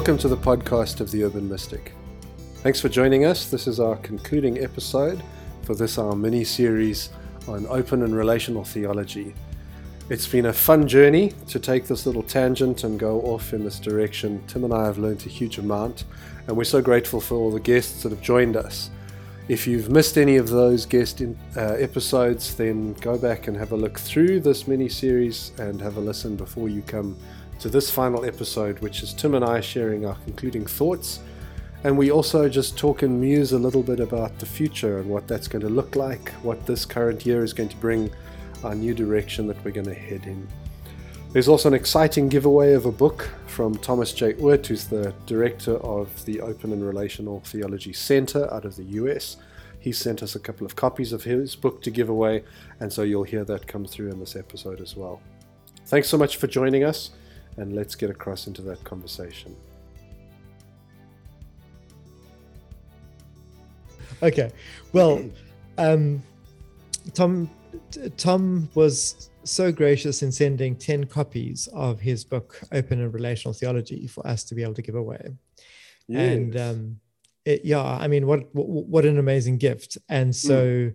Welcome to the podcast of the Urban Mystic. Thanks for joining us. This is our concluding episode for this our mini series on open and relational theology. It's been a fun journey to take this little tangent and go off in this direction. Tim and I have learned a huge amount, and we're so grateful for all the guests that have joined us. If you've missed any of those guest in, uh, episodes, then go back and have a look through this mini series and have a listen before you come to this final episode, which is Tim and I sharing our concluding thoughts. And we also just talk and muse a little bit about the future and what that's going to look like, what this current year is going to bring, our new direction that we're going to head in. There's also an exciting giveaway of a book from Thomas J. Oord, who's the director of the Open and Relational Theology Center out of the US. He sent us a couple of copies of his book to give away, and so you'll hear that come through in this episode as well. Thanks so much for joining us and let's get across into that conversation. Okay, well, um, Tom Tom was so gracious in sending ten copies of his book Open and Relational Theology for us to be able to give away, yes. and um, it, yeah, I mean, what, what, what an amazing gift! And so. Mm.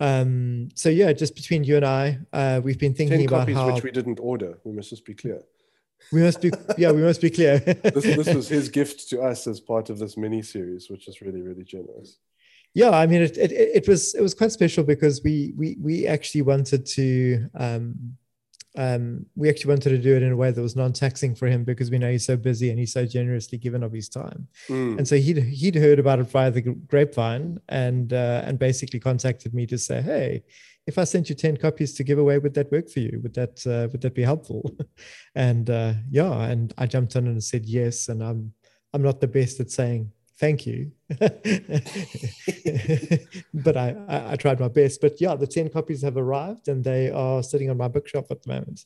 Um, so yeah, just between you and I, uh, we've been thinking about how which we didn't order. We must just be clear. We must be, yeah, we must be clear. this, this was his gift to us as part of this mini series, which is really, really generous. Yeah, I mean, it, it, it was it was quite special because we we we actually wanted to um, um, we actually wanted to do it in a way that was non-taxing for him because we know he's so busy and he's so generously given of his time. Mm. And so he'd he'd heard about it via the grapevine and uh, and basically contacted me to say, hey, if I sent you 10 copies to give away, would that work for you? Would that uh, would that be helpful? and uh, yeah, and I jumped on and said yes. And I'm I'm not the best at saying thank you, but I, I, I tried my best. But yeah, the 10 copies have arrived and they are sitting on my bookshelf at the moment.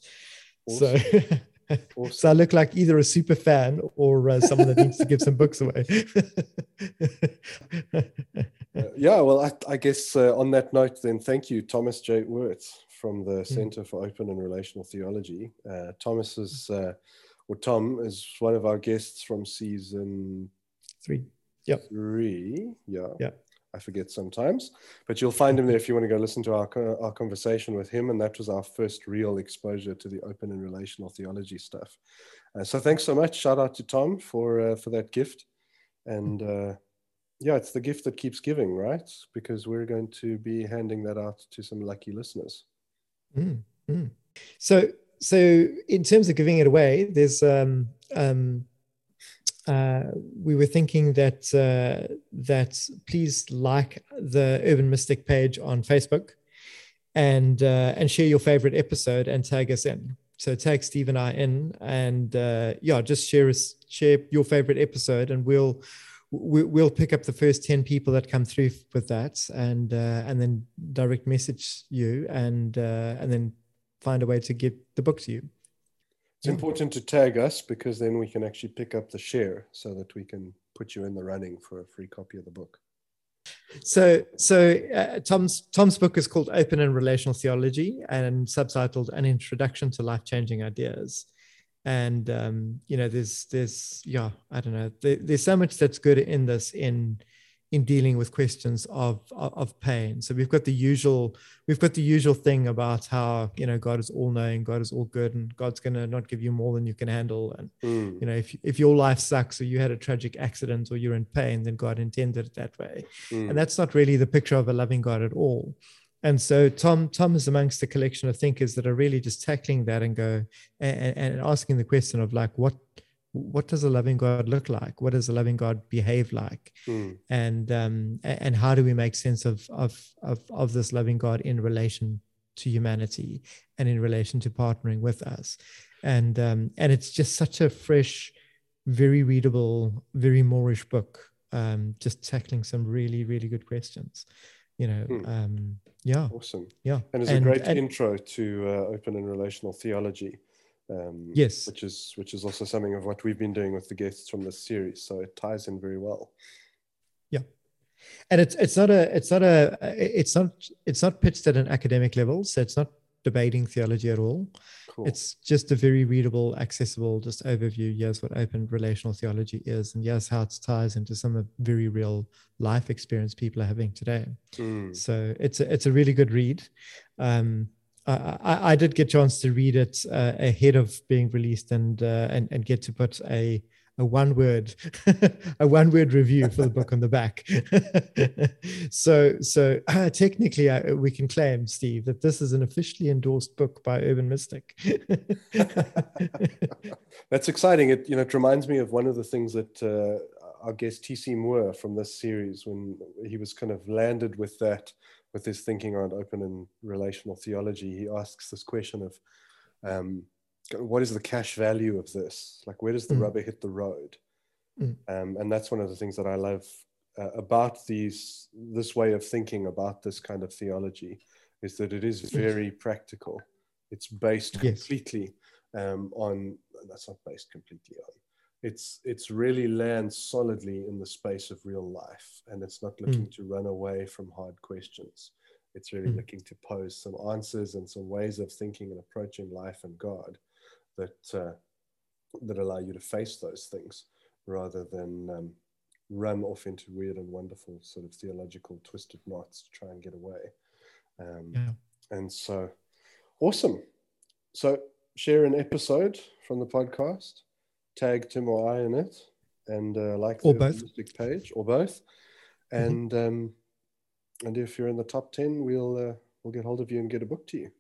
Awesome. So Awesome. So I look like either a super fan or uh, someone that needs to give some books away. Yeah, well, I, I guess uh, on that note, then thank you, Thomas J. Oord from the mm. Center for Open and Relational Theology. Uh, Thomas is, uh, or Tom is one of our guests from season three. Yep. Three. Yeah. Yeah. I forget sometimes, but you'll find him there if you want to go listen to our, our conversation with him. And that was our first real exposure to the open and relational theology stuff. Uh, so thanks so much. Shout out to Tom for uh, for that gift. And uh, yeah, it's the gift that keeps giving, right? Because we're going to be handing that out to some lucky listeners. Mm, mm. So, so in terms of giving it away, there's um, um, uh, we were thinking that uh, that please like the Urban Mystic page on Facebook, and uh, and share your favorite episode and tag us in. So tag Steve and I in, and uh, yeah, just share us share your favorite episode, and we'll we'll pick up the first 10 people that come through with that and uh, and then direct message you and uh, and then find a way to get the book to you it's important to tag us because then we can actually pick up the share so that we can put you in the running for a free copy of the book. So, so uh, Tom's Tom's book is called Open and Relational Theology and subtitled An Introduction to Life Changing Ideas. And um, you know, there's there's yeah, I don't know, there, there's so much that's good in this in in dealing with questions of, of, of pain. So we've got the usual we've got the usual thing about how you know God is all knowing, God is all good, and God's going to not give you more than you can handle. And mm. you know if if your life sucks or you had a tragic accident or you're in pain, then God intended it that way. Mm. And that's not really the picture of a loving God at all. And so Tom Tom is amongst a collection of thinkers that are really just tackling that and go and, and asking the question of like what what does a loving God look like? What does a loving God behave like? Mm. And um, and how do we make sense of, of of of this loving God in relation to humanity and in relation to partnering with us? And um, and it's just such a fresh, very readable, very Moorish book. Um, just tackling some really really good questions. You know, mm. um, yeah, awesome. Yeah, and it's and, a great and, intro to uh, open and relational theology. Um, yes, which is which is also something of what we've been doing with the guests from this series. So it ties in very well. Yeah, and it's it's not a it's not a it's not it's not pitched at an academic level. So it's not debating theology at all. Cool. It's just a very readable, accessible, just overview. Here's what open relational theology is, and here's how it ties into some of very real life experience people are having today. Mm. So it's a, it's a really good read. Um, I, I, did get a chance to read it uh, ahead of being released and, uh, and and get to put a a one word a one word review for the book on the back. So so uh, technically uh, we can claim steve that this is an officially endorsed book by urban mystic. That's exciting. It you know it reminds me of one of the things that uh, our guest tc moore from this series when he was kind of landed with that with his thinking around open and relational theology he asks this question of um, what is the cash value of this? Like, where does the mm. rubber hit the road? Mm. Um, and that's one of the things that I love uh, about these this way of thinking about this kind of theology is that it is very yes. practical. It's based yes. completely um, on. That's not based completely on. It's it's really lands solidly in the space of real life, and it's not looking mm. to run away from hard questions. It's really mm. looking to pose some answers and some ways of thinking and approaching life and God that uh, that allow you to face those things rather than um, run off into weird and wonderful sort of theological twisted knots to try and get away. Um, yeah. And so, awesome. So, share an episode from the podcast, tag Tim or I in it, and uh, like or the both. page or both. Mm-hmm. And um, and if you're in the top ten, we'll uh, we'll get hold of you and get a book to you.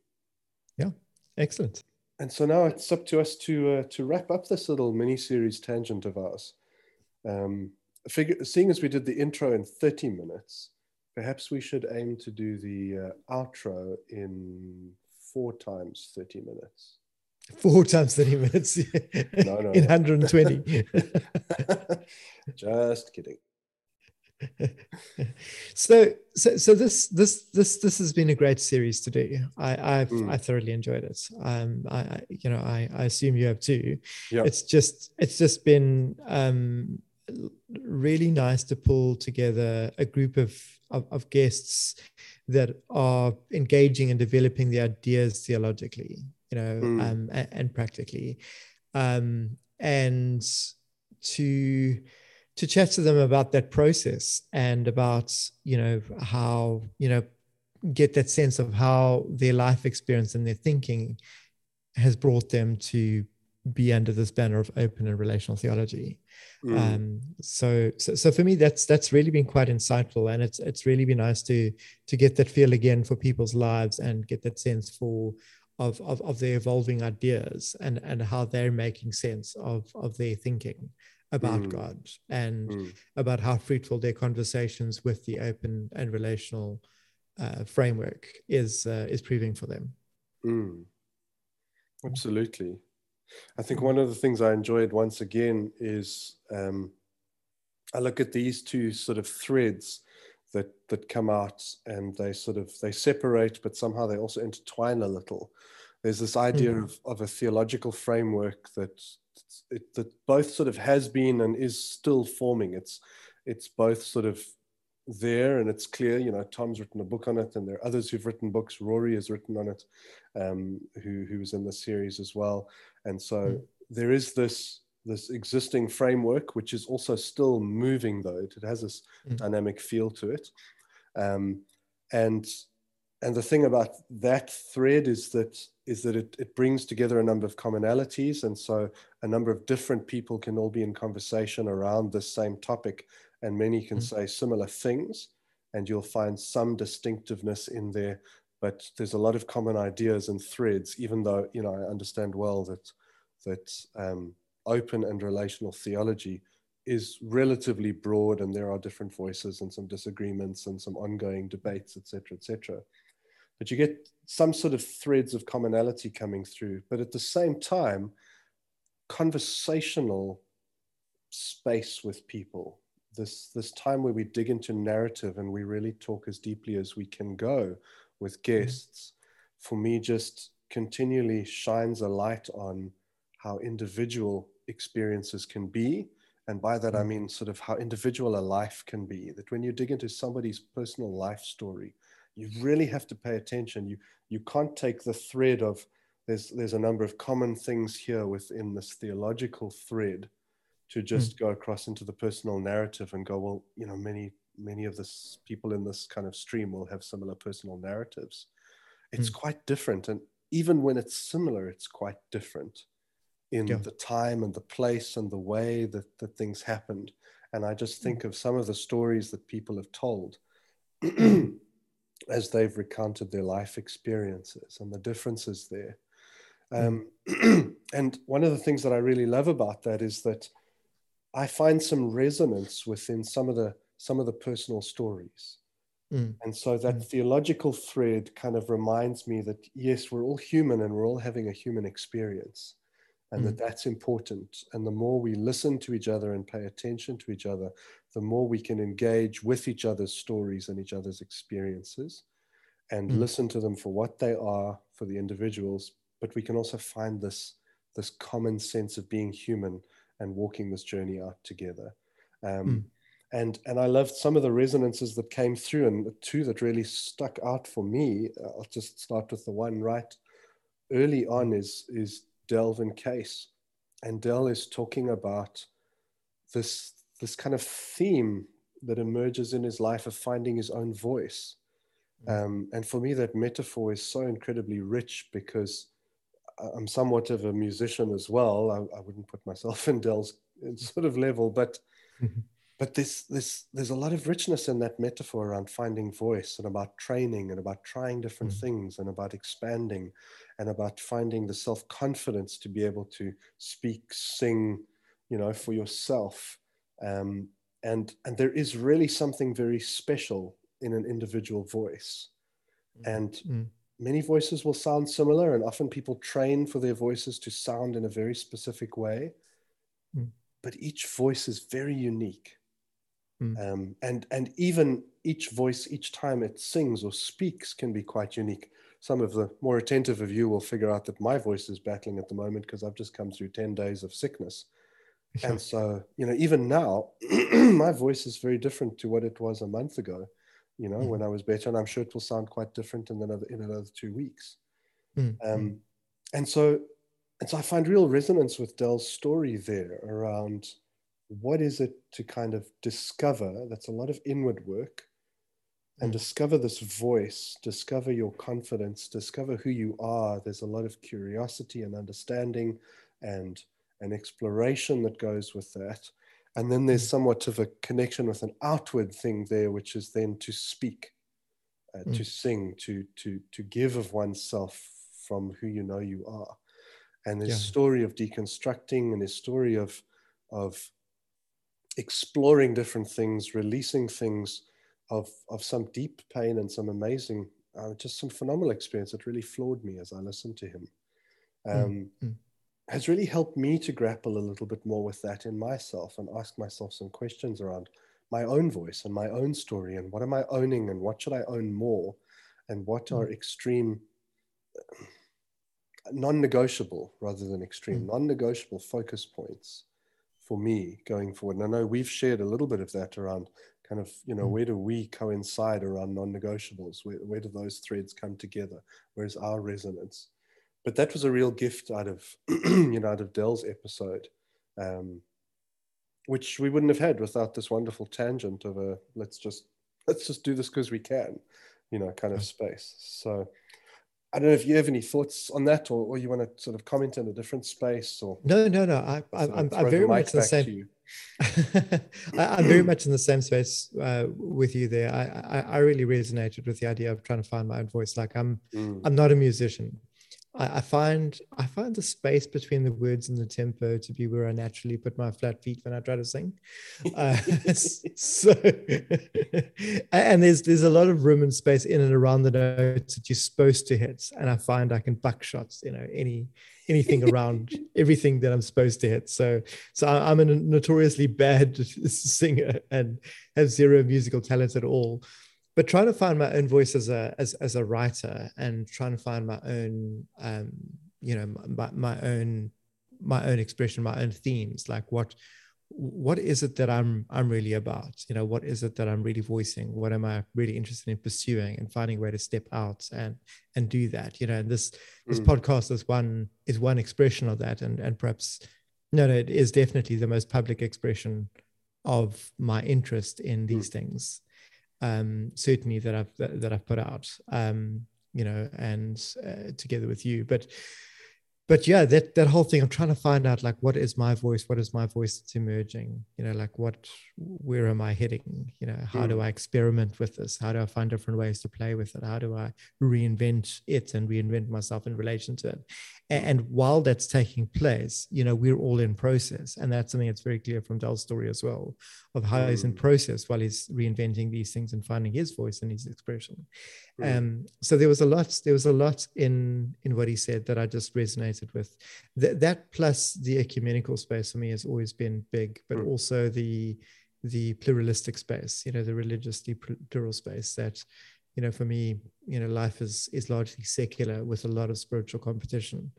Yeah, excellent and so now it's up to us to uh, to wrap up this little mini series tangent of ours. Um, figure, seeing as we did the intro in 30 minutes, perhaps we should aim to do the uh, outro in four times 30 minutes. Four times 30 minutes no, no, in no. 120. Just kidding. so, so, so this, this, this, this has been a great series to do. I, I've, mm. I thoroughly enjoyed it. Um, I, I, you know, I, I assume you have too. Yep. It's just, it's just been um, really nice to pull together a group of, of, of guests that are engaging and developing the ideas theologically, you know, mm. um, and, and practically, um, and to to chat to them about that process and about you know how you know get that sense of how their life experience and their thinking has brought them to be under this banner of open and relational theology. Mm. Um, so, so, so for me, that's that's really been quite insightful, and it's it's really been nice to to get that feel again for people's lives and get that sense for of of, of their evolving ideas and and how they're making sense of of their thinking about mm. God and mm. about how fruitful their conversations with the open and relational uh, framework is uh, is proving for them. Mm. Absolutely, I think one of the things I enjoyed once again is um, I look at these two sort of threads that that come out and they sort of they separate, but somehow they also intertwine a little. There's this idea mm. of, of a theological framework that it, that both sort of has been and is still forming. It's it's both sort of there and it's clear. You know, Tom's written a book on it, and there are others who've written books. Rory has written on it, um, who who was in the series as well. And so mm. there is this this existing framework, which is also still moving, though it, it has this mm. dynamic feel to it. Um, and and the thing about that thread is that is that it, it brings together a number of commonalities. And so a number of different people can all be in conversation around this same topic and many can mm-hmm. say similar things and you'll find some distinctiveness in there. But there's a lot of common ideas and threads even though you know i understand well that that um, open and relational theology is relatively broad and there are different voices and some disagreements and some ongoing debates etc etc but you get some sort of threads of commonality coming through. But at the same time, conversational space with people. This this time where we dig into narrative and we really talk as deeply as we can go with mm-hmm. guests, for me, just continually shines a light on how individual experiences can be. And by that, I mm-hmm. mean sort of how individual a life can be. That when you dig into somebody's personal life story, you really have to pay attention. You you can't take the thread of there's there's a number of common things here within this theological thread to hmm. just mm. go across into the personal narrative and go, well, you know, many many of this people in this kind of stream will have similar personal narratives. It's mm. quite different, and even when it's similar, it's quite different in yeah. the time and the place and the way that, that things happened. And I just hmm. think of some of the stories that people have told as they've recounted their life experiences and the differences there. Um, and one of the things that I really love about that is that I find some resonance within some of the some of the personal stories. Mm. And so that mm. theological thread kind of reminds me that yes, we're all human and we're all having a human experience, and mm. that that's important. And the more we listen to each other and pay attention to each other, the more we can engage with each other's stories and each other's experiences and mm. listen to them for what they are for the individuals. But we can also find this, this common sense of being human and walking this journey out together. Um, mm. and, and I loved some of the resonances that came through, and the two that really stuck out for me. Uh, I'll just start with the one right early on is, is Delvin Case. And Del is talking about this, this kind of theme that emerges in his life of finding his own voice. Mm. Um, and for me, that metaphor is so incredibly rich because I'm somewhat of a musician as well. I, I wouldn't put myself in Del's sort of level, but mm-hmm. But this this there's a lot of richness in that metaphor around finding voice and about training and about trying different mm. things and about expanding and about finding the self confidence to be able to speak, sing, you know, for yourself. Um, and and there is really something very special in an individual voice, mm. and. Mm many voices will sound similar, and often people train for their voices to sound in a very specific way. Mm. But each voice is very unique. Mm. Um, and, and even each voice, each time it sings or speaks, can be quite unique. Some of the more attentive of you will figure out that my voice is battling at the moment because I've just come through 10 days of sickness. And so, you know, even now, my voice is very different to what it was a month ago you know, mm. when I was better. And I'm sure it will sound quite different in another in another two weeks. Mm. Um, and so, and so I find real resonance with Dell's story there around what is it to kind of discover. That's a lot of inward work, and mm. discover this voice, discover your confidence, discover who you are. There's a lot of curiosity and understanding, and an exploration that goes with that. And then there's mm. somewhat of a connection with an outward thing there, which is then to speak, uh, mm. to sing, to to to give of oneself from who you know you are. And this yeah. story of deconstructing and this story of of exploring different things, releasing things of of some deep pain and some amazing, uh, just some phenomenal experience that really floored me as I listened to him. Mm. Um, mm has really helped me to grapple a little bit more with that in myself and ask myself some questions around my own voice and my own story and what am I owning and what should I own more and what mm. are extreme non-negotiable rather than extreme mm. non-negotiable focus points for me going forward. And I know we've shared a little bit of that around kind of you know mm. where do we coincide around non-negotiables? Where, where do those threads come together? Where's our resonance? But that was a real gift out of you know out of Dell's episode, um, which we wouldn't have had without this wonderful tangent of a let's just let's just do this because we can, you know, kind of space. So I don't know if you have any thoughts on that, or, or you want to sort of comment in a different space, or no, no, no. I, I, I'm, I'm very much the same. I, am very much in the same space uh, with you there. I, I, I really resonated with the idea of trying to find my own voice. Like I'm mm. I'm not a musician. I, I find I find the space between the words and the tempo to be where I naturally put my flat feet when I try to sing. Uh, so, and there's there's a lot of room and space in and around the notes that you're supposed to hit, and I find I can buckshots, you know, any anything around everything that I'm supposed to hit. So, so I'm a notoriously bad singer and have zero musical talent at all but trying to find my own voice as a as, as a writer and trying to find my own um, you know my, my own my own expression my own themes like what what is it that i'm i'm really about? You know what is it that i'm really voicing? What am i really interested in pursuing and finding a way to step out and and do that? You know and this this mm. podcast is one is one expression of that. And and perhaps no no it is definitely the most public expression of my interest in these mm. things um certainly that i've that, that i've put out um you know and uh, together with you. But but yeah, that that whole thing, I'm trying to find out like what is my voice, what is my voice that's emerging, you know, like what where am I heading? You know, how mm. do I experiment with this? How do I find different ways to play with it? How do I reinvent it and reinvent myself in relation to it? And, and while that's taking place, you know, we're all in process. And that's something that's very clear from Dell's story as well, of how mm. he's in mm. process while he's reinventing these things and finding his voice and his expression. Mm. Um, so there was a lot, there was a lot in in what he said that I just resonated with. Th- that plus the ecumenical space for me has always been big, but mm. also the the pluralistic space, you know, the religiously plural space that, you know, for me, you know, life is is largely secular with a lot of spiritual competition,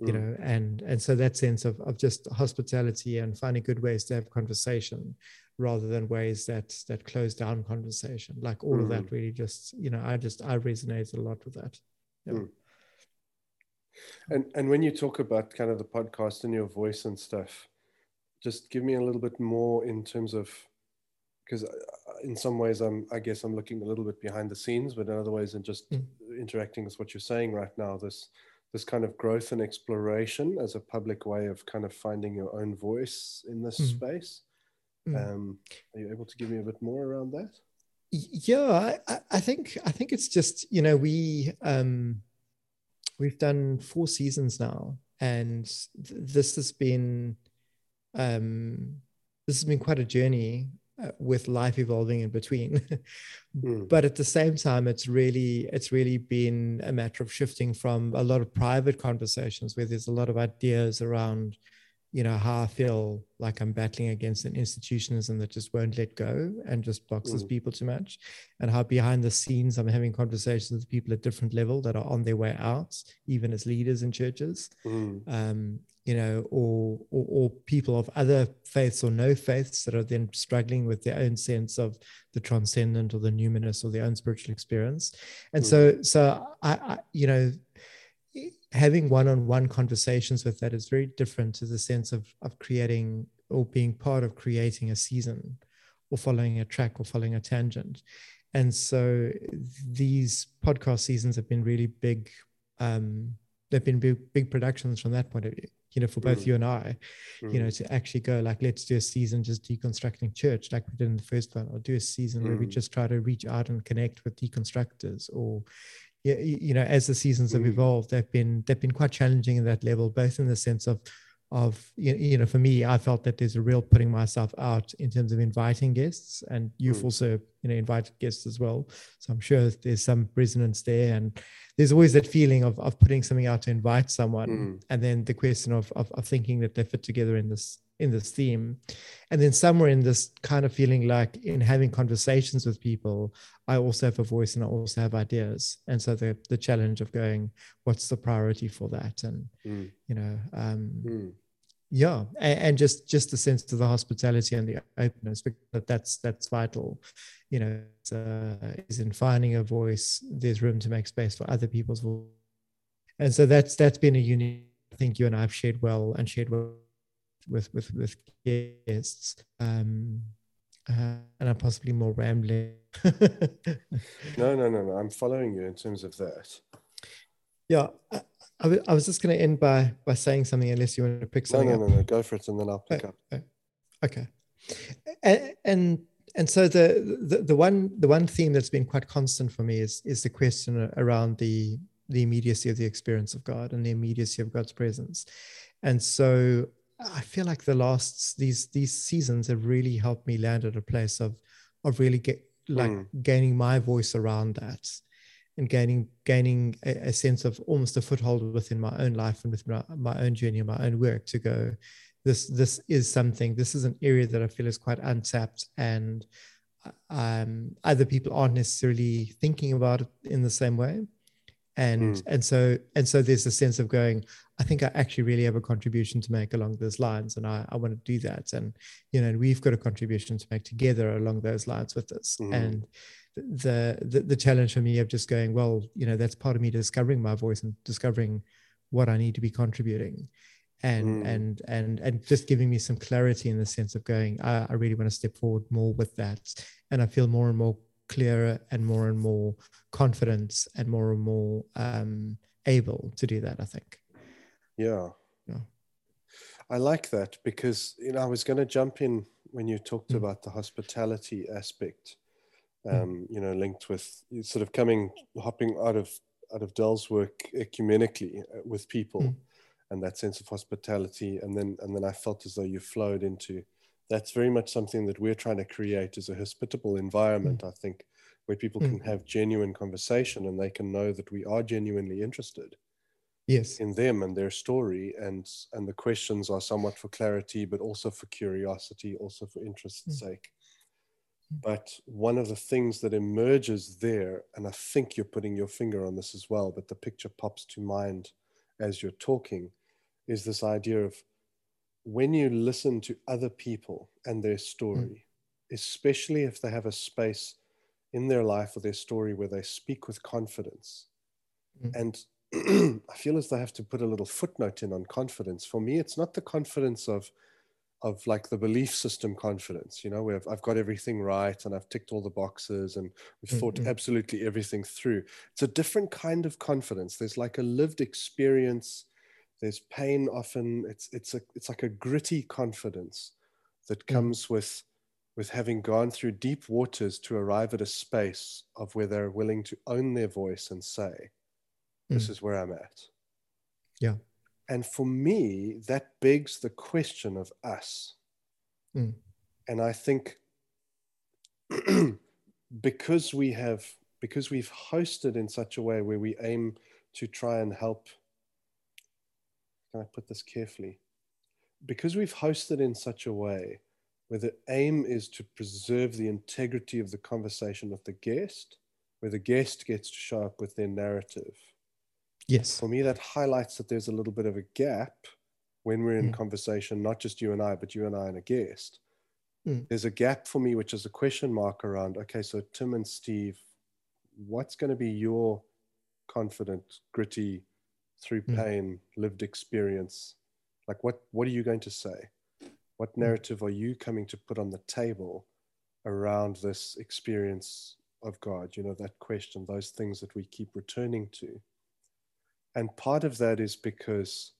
mm. you know, and and so that sense of of just hospitality and finding good ways to have conversation rather than ways that that close down conversation like all mm. of that mm. really just you know i just i resonated a lot with that yeah. Mm. and and when you talk about kind of the podcast and your voice and stuff just give me a little bit more in terms of because uh, in some ways i'm i guess i'm looking a little bit behind the scenes but in other ways and just mm. interacting with what you're saying right now this this kind of growth and exploration as a public way of kind of finding your own voice in this mm. space Mm. Um, are you able to give me a bit more around that? Yeah, I, I think I think it's just you know we um, we've done four seasons now, and th- this has been um, this has been quite a journey uh, with life evolving in between mm. but at the same time it's really it's really been a matter of shifting from a lot of private conversations where there's a lot of ideas around you know how i feel like i'm battling against an institutionalism that just won't let go and just boxes mm. people too much and how behind the scenes i'm having conversations with people at different level that are on their way out even as leaders in churches mm. um, you know or, or, or people of other faiths or no faiths that are then struggling with their own sense of the transcendent or the numinous or their own spiritual experience and mm. so so I, I you know having one-on-one conversations with that is very different to the sense of of creating or being part of creating a season or following a track or following a tangent and so these podcast seasons have been really big um they've been big, big productions from that point of view you know for both mm. you and i mm. you know to actually go like let's do a season just deconstructing church like we did in the first one or do a season mm. where we mm. just try to reach out and connect with deconstructors or you know, as the seasons have mm. evolved, they've been they've been quite challenging in that level, both in the sense of of you know, for me, I felt that there's a real putting myself out in terms of inviting guests, and you've mm. also you know invited guests as well. So I'm sure there's some resonance there, and there's always that feeling of of putting something out to invite someone, mm. and then the question of, of of thinking that they fit together in this in this theme. And then somewhere in this kind of feeling like in having conversations with people i also have a voice and i also have ideas. And so the the challenge of going what's the priority for that? And mm. you know um mm. yeah and, and, just just the sense of the hospitality and the openness that that's that's vital. You know uh, is in finding a voice there's room to make space for other people's voice. And so that's that's been a unique I think you and I have shared well and shared well with with with guests um uh, and i'm possibly more rambling no no no no i'm following you in terms of that yeah I, I, was just going to end by by saying something unless you want to pick something no no up. no no go for it and then i'll pick oh, up oh, okay and, and and so the, the the one the one theme that's been quite constant for me is is the question around the the immediacy of the experience of God and the immediacy of God's presence. And so I feel like the last these these seasons have really helped me land at a place of of really get like mm. gaining my voice around that and gaining gaining a, a, sense of almost a foothold within my own life and with my, my own journey and my own work to go this this is something this is an area that i feel is quite untapped and um, other people aren't necessarily thinking about it in the same way and Mm. and so and so there's a sense of going i think i actually really have a contribution to make along those lines and i, I want to do that. And you know we've got a contribution to make together along those lines with this. Mm. and the, the the challenge for me of just going well you know that's part of me discovering my voice and discovering what i need to be contributing. And Mm. and and and just giving me some clarity in the sense of going I, I really want to step forward more with that. And i feel more and more clearer and more and more confident and more and more um, able to do that i think Yeah. Yeah. I like that because you know I was going to jump in when you talked Mm. about the hospitality aspect, Mm. um, you know, linked with sort of coming hopping out of out of Dell's work ecumenically uh, with people, Mm. and that sense of hospitality, and then and then I felt as though you flowed into. That's very much something that we're trying to create as a hospitable environment. I think where people can Mm. have genuine conversation and they can know that we are genuinely interested yes in them and their story and and the questions are somewhat for clarity but also for curiosity also for interest's Mm. sake Mm. but one of the things that emerges there and i think you're putting your finger on this as well but the picture pops to mind as you're talking is this idea of when you listen to other people and their story especially if they have a space in their life or their story where they speak with confidence Mm. and I feel as though I have to put a little footnote in on confidence. For me, it's not the confidence of of like the belief system confidence, you know, where I've, I've got everything right and I've ticked all the boxes and we've thought Mm-mm. absolutely everything through. It's a different kind of confidence. There's like a lived experience. There's pain often. It's it's a it's like a gritty confidence that Mm. comes with with having gone through deep waters to arrive at a space of where they're willing to own their voice and say, this Mm. is where I'm at. Yeah. And for me, that begs the question of us. Mm. And I think because we have, because we've hosted in such a way where we aim to try and help, can I put this carefully? Because we've hosted in such a way where the aim is to preserve the integrity of the conversation of the guest, where the guest gets to show up with their narrative yes. For me that highlights that there's a little bit of a gap when we're in Mm. conversation not just you and i but you and i and a guest. Mm. there's a gap for me which is a question mark around okay so tim and steve what's going to be your confident gritty through Mm. pain lived experience? Like what what are you going to say? What narrative are you coming to put on the table around this experience of god? You know that question those things that we keep returning to and part of that is because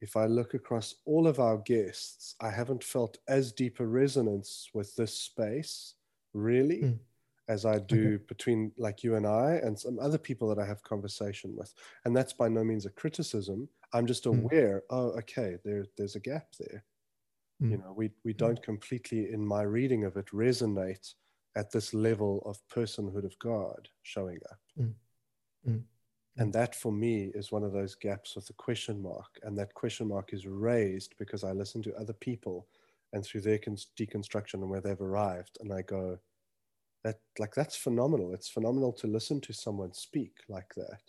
if I look across all of our guests, I haven't felt as deep a resonance with this space, really, Mm. as I do between like you and I and some other people that I have conversation with. And that's by no means a criticism. I'm just Mm. aware, oh, okay, there, there's a gap there. You Mm. know, we, we don't completely, in my reading of it, resonate at this level of personhood of God showing up. And that for me is one of those gaps with a question mark. And that question mark is raised because I listen to other people and through their con- deconstruction and where they've arrived. And I go, that like that's phenomenal. It's phenomenal to listen to someone speak like that.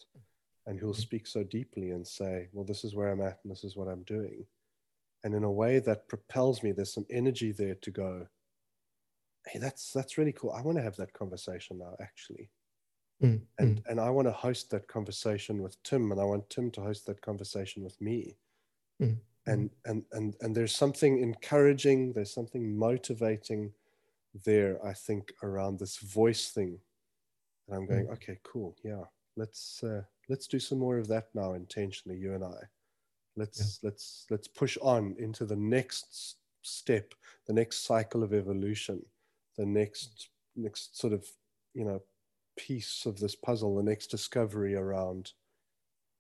And who'll Mhm. speak so deeply and say, well, this is where I'm at and this is what I'm doing. And in a way that propels me, there's some energy there to go, hey, that's that's really cool. I want to have that conversation now, actually Mm. and and I want to host that conversation with Tim, and I want Tim to host that conversation with me. Mm. And and and and there's something encouraging, there's something motivating there, I think, around this voice thing. And I'm going, Mm. okay, cool, yeah, let's uh, let's do some more of that now intentionally, you and I. Let's let's let's push on into the next step, the next cycle of evolution, the next next sort of you know piece of this puzzle, the next discovery around,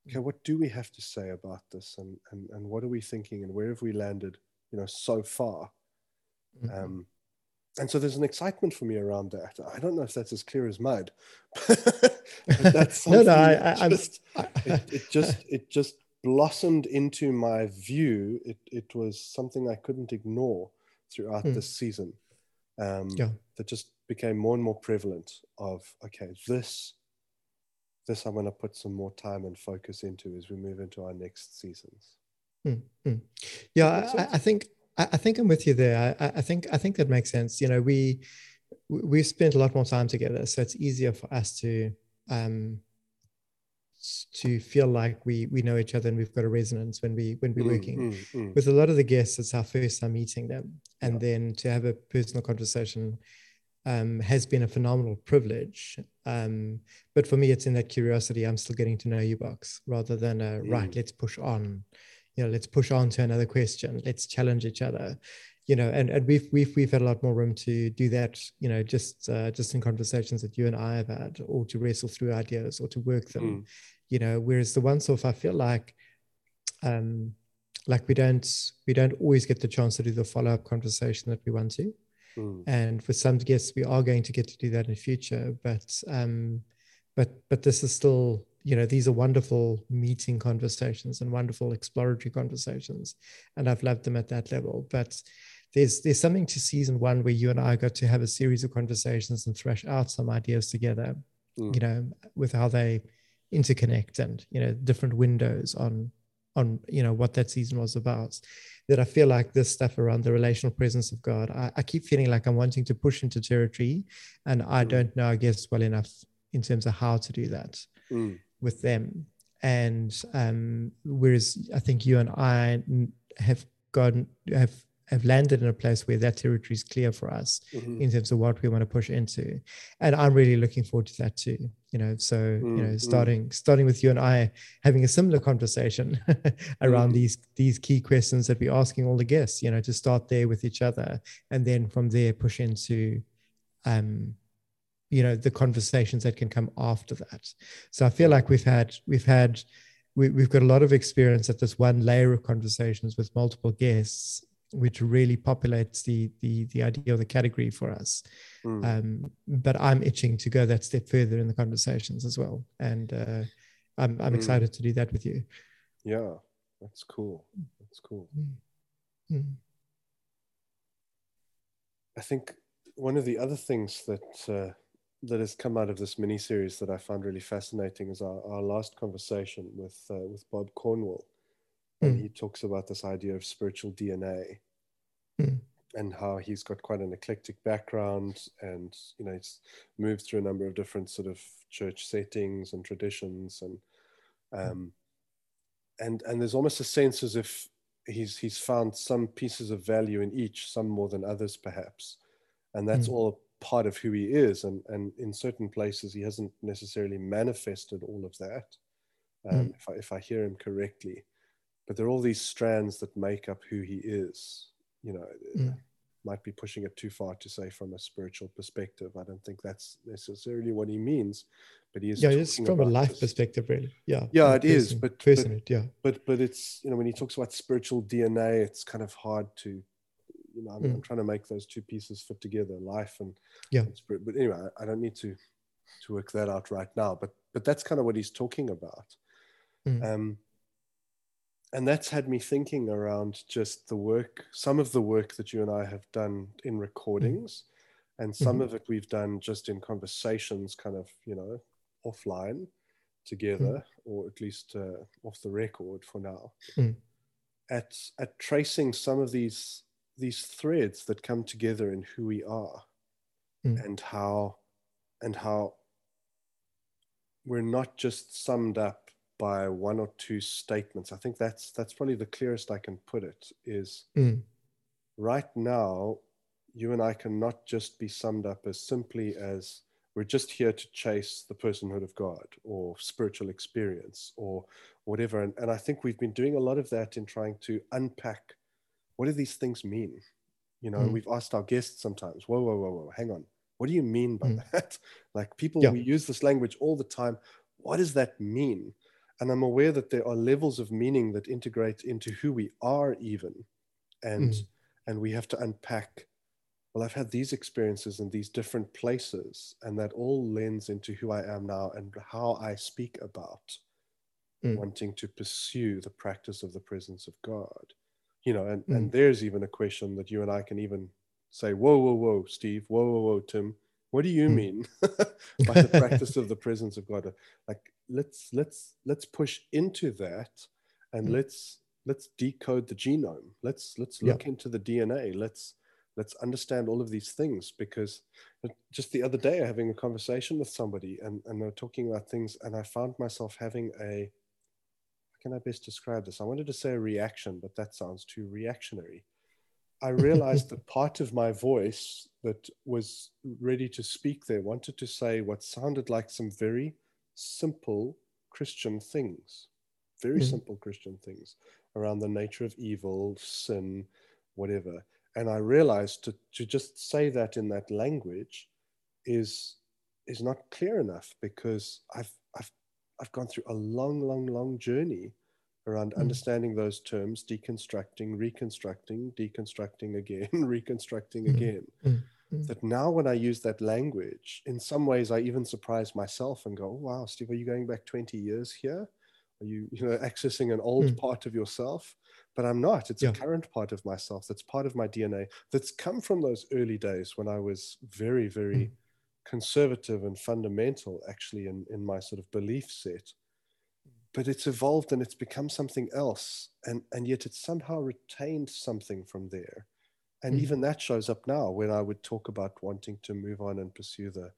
okay, what do we have to say about this and, and, and what are we thinking and where have we landed, you know, so far? Mhm. Um, and so there's an excitement for me around that. I don't know if that's as clear as mud, but that's no, no, something I, that I, I'm- just, it, it just, it just blossomed into my view. It, it was something I couldn't ignore throughout Mm. this season. Um, Yeah. that just became more and more prevalent of okay this this I'm going to put some more time and focus into as we move into our next seasons. Mm-hmm. Yeah, I, I, think I, think I'm with you there. I, I, think I think that makes sense. You know, we we've spent a lot more time together, so it's easier for us to um, to feel like we we know each other and we've got a resonance when we when we're mm, working. Mm, mm. With a lot of the guests, it's our first time meeting them, and yeah. then to have a personal conversation um, has been a phenomenal privilege. Um, but for me, it's in that curiosity. I'm still getting to know you box rather than a, mm. right. Let's push on. You know, let's push on to another question. Let's challenge each other. You know, and, and we've we've we've had a lot more room to do that. You know, just uh, just in conversations that you and I have had, or to wrestle through ideas, or to work them. Mm. You know, whereas the one off, I feel like, um, like we don't we don't always get the chance to do the follow up conversation that we want to. Mm. And for some guests, we are going to get to do that in the future. But um, but but this is still, you know, these are wonderful meeting conversations and wonderful exploratory conversations, and I've loved them at that level. But there's there's something to season one where you and I got to have a series of conversations and thresh out some ideas together. Mm. You know, with how they interconnect and you know different windows on on you know what that season was about that i feel like this stuff around the relational presence of god i, I keep feeling like i'm wanting to push into territory and i mm. don't know i guess well enough in terms of how to do that mm. with them and um, whereas i think you and i have gotten have have landed in a place where that territory is clear for us mm-hmm. in terms of what we want to push into and i'm really looking forward to that too you know so mm-hmm. you know mm-hmm. starting starting with you and i having a similar conversation around mm-hmm. these these key questions that we're asking all the guests you know to start there with each other and then from there push into um you know the conversations that can come after that so i feel like we've had we've had we, we've got a lot of experience at this one layer of conversations with multiple guests which really populates the the the idea of the category for us. Mm. Um, but I'm itching to go that step further in the conversations as well, and uh, I'm I'm mm. excited to do that with you. Yeah, that's cool. That's cool. Mm. I think one of the other things that uh, that has come out of this mini series that I found really fascinating is our, our last conversation with uh, with Bob Cornwall and mm. he talks about this idea of spiritual DNA mm. and how he's got quite an eclectic background and you know he's moved through a number of different sort of church settings and traditions and hmm. um, and and there's almost a sense as if he's he's found some pieces of value in each some more than others perhaps and that's mm. all part of who he is and and in certain places he hasn't necessarily manifested all of that um, mm. if, I, if I hear him correctly but there are all these strands that make up who he is you know mm. might be pushing it too far to say from a spiritual perspective. I don't think that's necessarily what he means but he is yeah it's from a life just, perspective really. Yeah yeah it person, is, but, person, but yeah. but but it's you know when he talks about spiritual dna it's kind of hard to you know I'm, mm. I'm trying to make those two pieces fit together life and yeah. and spirit. But anyway I, I don't need to to work that out right now but but that's kind of what he's talking about. Mm. um and that's had me thinking around just the work, some of the work that you and I have done in recordings, mm-hmm. and some mm-hmm. of it we've done just in conversations, kind of, you know, offline together, mm-hmm. or at least uh, off the record for now. Mm. At at tracing some of these these threads that come together in who we are, mm. and how and how we're not just summed up by one or two statements. I think that's that's probably the clearest I can put it. Is mm. right now, you and I cannot just be summed up as simply as we're just here to chase the personhood of God or spiritual experience or whatever. And, and I think we've been doing a lot of that in trying to unpack what do these things mean. You know, mm. we've asked our guests sometimes, whoa, whoa, whoa, whoa, hang on. What do you mean by mm. that? like people, yeah. we use this language all the time. What does that mean? And i'm aware that there are levels of meaning that integrate into who we are even and mm. and we have to unpack well i've had these experiences in these different places and that all lends into who i am now and how i speak about mm. wanting to pursue the practice of the presence of god you know and, mm. and there's even a question that you and i can even say whoa whoa whoa steve whoa whoa whoa tim What do you Mm. mean by the practice of the presence of God? Like let's let's let's push into that and Mm. let's let's decode the genome. Let's let's Yeah. look into the DNA. Let's let's understand all of these things because just the other day I having a conversation with somebody and, and they're talking about things and I found myself having a how can I best describe this? I wanted to say a reaction, but that sounds too reactionary. I realized that part of my voice that was ready to speak there wanted to say what sounded like some very simple Christian things, very Mhm. simple Christian things around the nature of evil, sin, whatever. And I realized to, to just say that in that language is is not clear enough because I've I've I've gone through a long, long, long journey around Mm. understanding those terms, deconstructing, reconstructing, deconstructing again, reconstructing Mm. again. Mm. Mm. That now, when I use that language, in some ways, I even surprise myself and go, oh, "Wow, Steve, are you going back 20 years here? Are you, you know, accessing an old Mm. part of yourself?" But I'm not. It's Yeah. a current part of myself. That's part of my DNA. That's come from those early days when I was very, very Mm. conservative and fundamental, actually, in, in my sort of belief set but it's evolved and it's become something else and and yet it's somehow retained something from there and Mm. even that shows up now when i would talk about wanting to move on and pursue the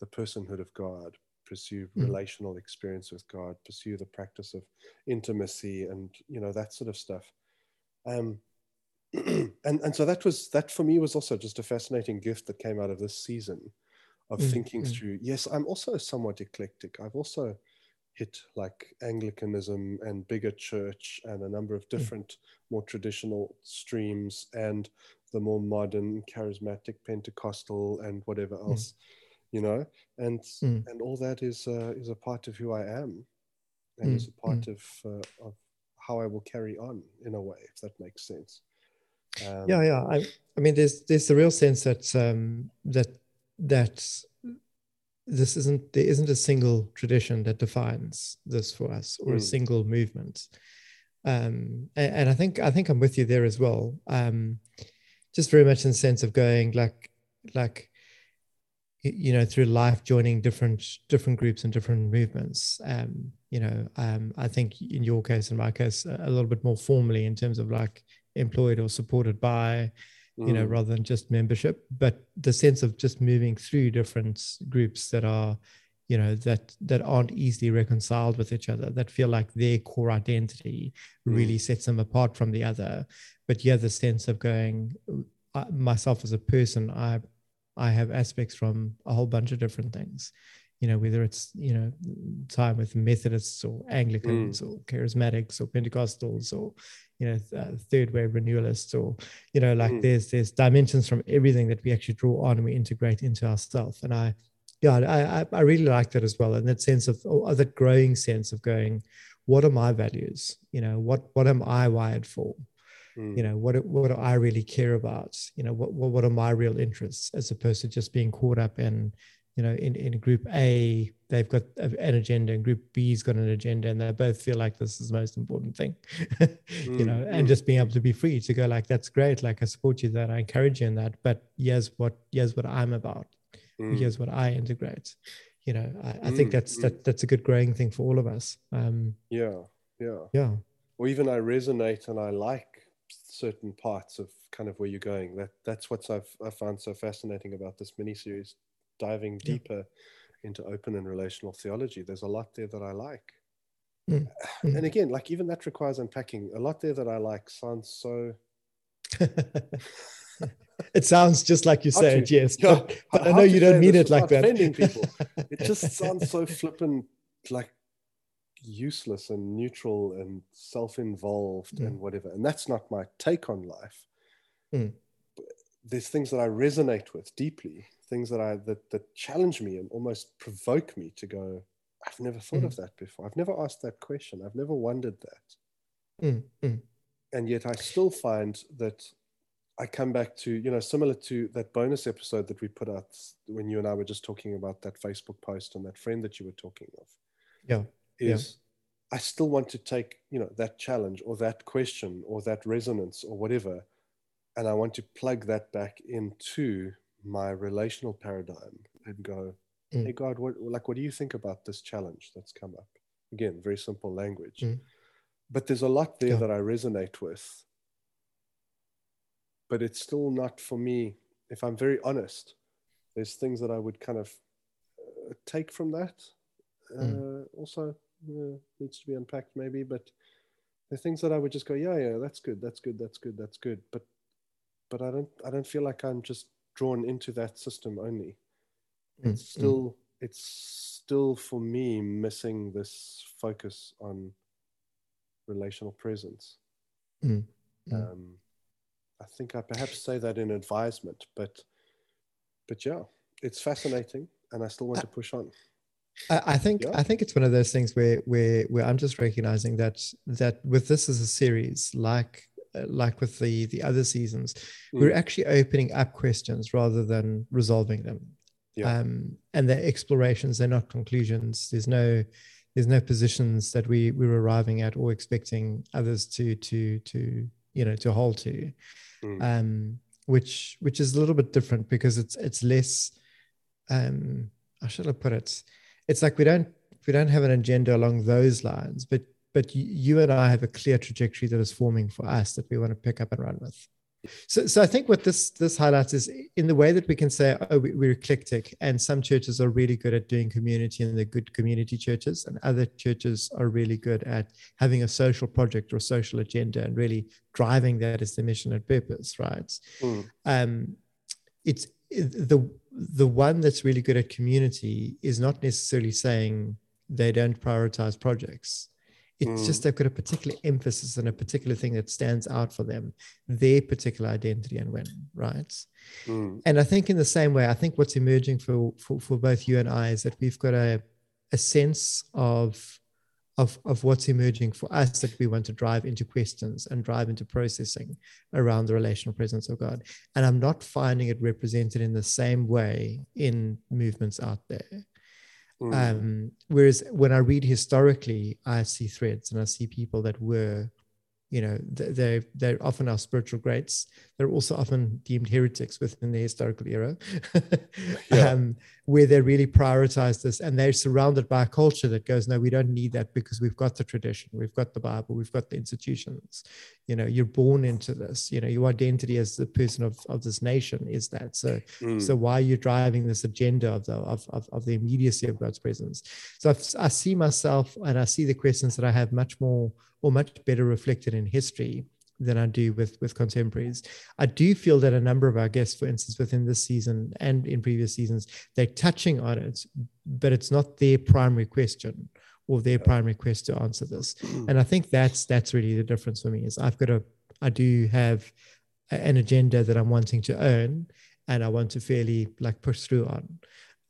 the personhood of god pursue Mm. relational experience with god pursue the practice of intimacy and you know that sort of stuff um and and so that was that for me was also just a fascinating gift that came out of this season of Mm, thinking mm. through yes i'm also somewhat eclectic i've also hit like Anglicanism and bigger church and a number of different more traditional streams and the more modern charismatic Pentecostal and whatever else, you know, and Mm. and all that is uh, is a part of who I am, and is a Mm, part of uh, of how I will carry on in a way, if that makes sense. Um, yeah yeah. I i mean there's there's the real sense that um that that this isn't there isn't a single tradition that defines this for us or a Mm. single movement. Um and, and i think i think i'm with you there as well. Um just very much in the sense of going like like you know through life joining different different groups and different movements. Um you know um i think in your case and my case a little bit more formally in terms of like employed or supported by you know mm, rather than just membership but the sense of just moving through different groups that are you know that that aren't easily reconciled with each other that feel like their core identity really Mm. sets them apart from the other. But yeah the sense of going uh, myself as a person i i have aspects from a whole bunch of different things. You know whether it's you know time with methodists or anglicans or charismatics or pentecostals or you know uh, third wave renewalists or you know like Mm. there's there's dimensions from everything that we actually draw on and we integrate into ourselves and i yeah I, I really like that as well and that sense of or that growing sense of going what are my values? You know what what am i wired for? Mm, you know what what do i really care about? You know what what, what are my real interests as opposed to just being caught up in you know in, in group a they've got an agenda and group b's got an agenda and they both feel like this is the most important thing you know Mm, and mm. just being able to be free to go like that's great like i support you that i encourage you in that but here's what here's what i'm about mm. here's what i integrate you know i, I think Mm, that's mm. that that's a good growing thing for all of us um yeah yeah yeah or even I resonate and I like certain parts of kind of where you're going. That that's what I've I found so fascinating about this mini diving Yeah. deeper into open and relational theology. There's a lot there that I like. Mm. And again, like even that requires unpacking. A lot there that I like sounds so it sounds just like you said, yes. yeah, But, but I know you don't mean it like that. offending people. It just sounds so flippant, like useless and neutral and self-involved Mm. and whatever. And that's not my take on life. Mm. There's things that I resonate with deeply, things that I that that challenge me and almost provoke me to go. I've never thought Mm. of that before. I've never asked that question. I've never wondered that. Mm, mm, and yet I still find that I come back to, you know, similar to that bonus episode that we put out when you and I were just talking about that Facebook post and that friend that you were talking of. Yeah. Yeah. I still want to take, you know, that challenge or that question or that resonance or whatever, and I want to plug that back into my relational paradigm and go, mm. "Hey God, what like what do you think about this challenge that's come up?" Again, very simple language, mm. but there's a lot there yeah. that I resonate with. But it's still not for me. If I'm very honest, there's things that I would kind of uh, take from that. Mm. Uh, also, needs to be unpacked maybe, but the things that I would just go, yeah, yeah, that's good, that's good, that's good, that's good. But but I don't I don't feel like I'm just drawn into that system only. Mm. It's still mm. it's still for me missing this focus on relational presence. Mm. mm. Um, I think I perhaps say that in advisement, but but yeah, it's fascinating, and I still want to push on. I, think yeah. I think it's one of those things where where where I'm just recognizing that that with this as a series, like like with the the other seasons, mm. we're actually opening up questions rather than resolving them. Yeah. Um, and they're explorations; they're not conclusions. There's no there's no positions that we we're arriving at or expecting others to to to you know to hold to. Mm. Um, which which is a little bit different because it's it's less um how should I put it? it's like we don't we don't have an agenda along those lines, but but you and I have a clear trajectory that is forming for us that we want to pick up and run with. So, so I think what this this highlights is in the way that we can say, oh, we, are eclectic, and some churches are really good at doing community, and they're good community churches, and other churches are really good at having a social project or social agenda and really driving that as the mission and purpose, right? Mm. Um, it's the the one that's really good at community is not necessarily saying they don't prioritize projects. It's mm. just they've got a particular emphasis on a particular thing that stands out for them, their particular identity and when, right? Mm. And I think in the same way, I think what's emerging for, for, for both you and I is that we've got a, a sense of of, of what's emerging for us that we want to drive into questions and drive into processing around the relational presence of God. And I'm not finding it represented in the same way in movements out there. Mm. Um, whereas when I read historically, I see threads and I see people that were you know they're they're often our spiritual greats. They're also often deemed heretics within the historical era. Yeah. um, where they really prioritize this and they're surrounded by a culture that goes no we don't need that because we've got the tradition we've got the bible we've got the institutions. You know you're born into this. You know your identity as the person of, of this nation is that. So mm. so why are you driving this agenda of the of, of, of the immediacy of god's presence. So I've, i see myself and i see the questions that i have much more or much better reflected in history than I do with with contemporaries. I do feel that a number of our guests, for instance, within this season and in previous seasons, they're touching on it, but it's not their primary question or their primary quest to answer this. And I think that's that's really the difference for me. Is I've got a I do have an agenda that I'm wanting to earn, and I want to fairly like push through on.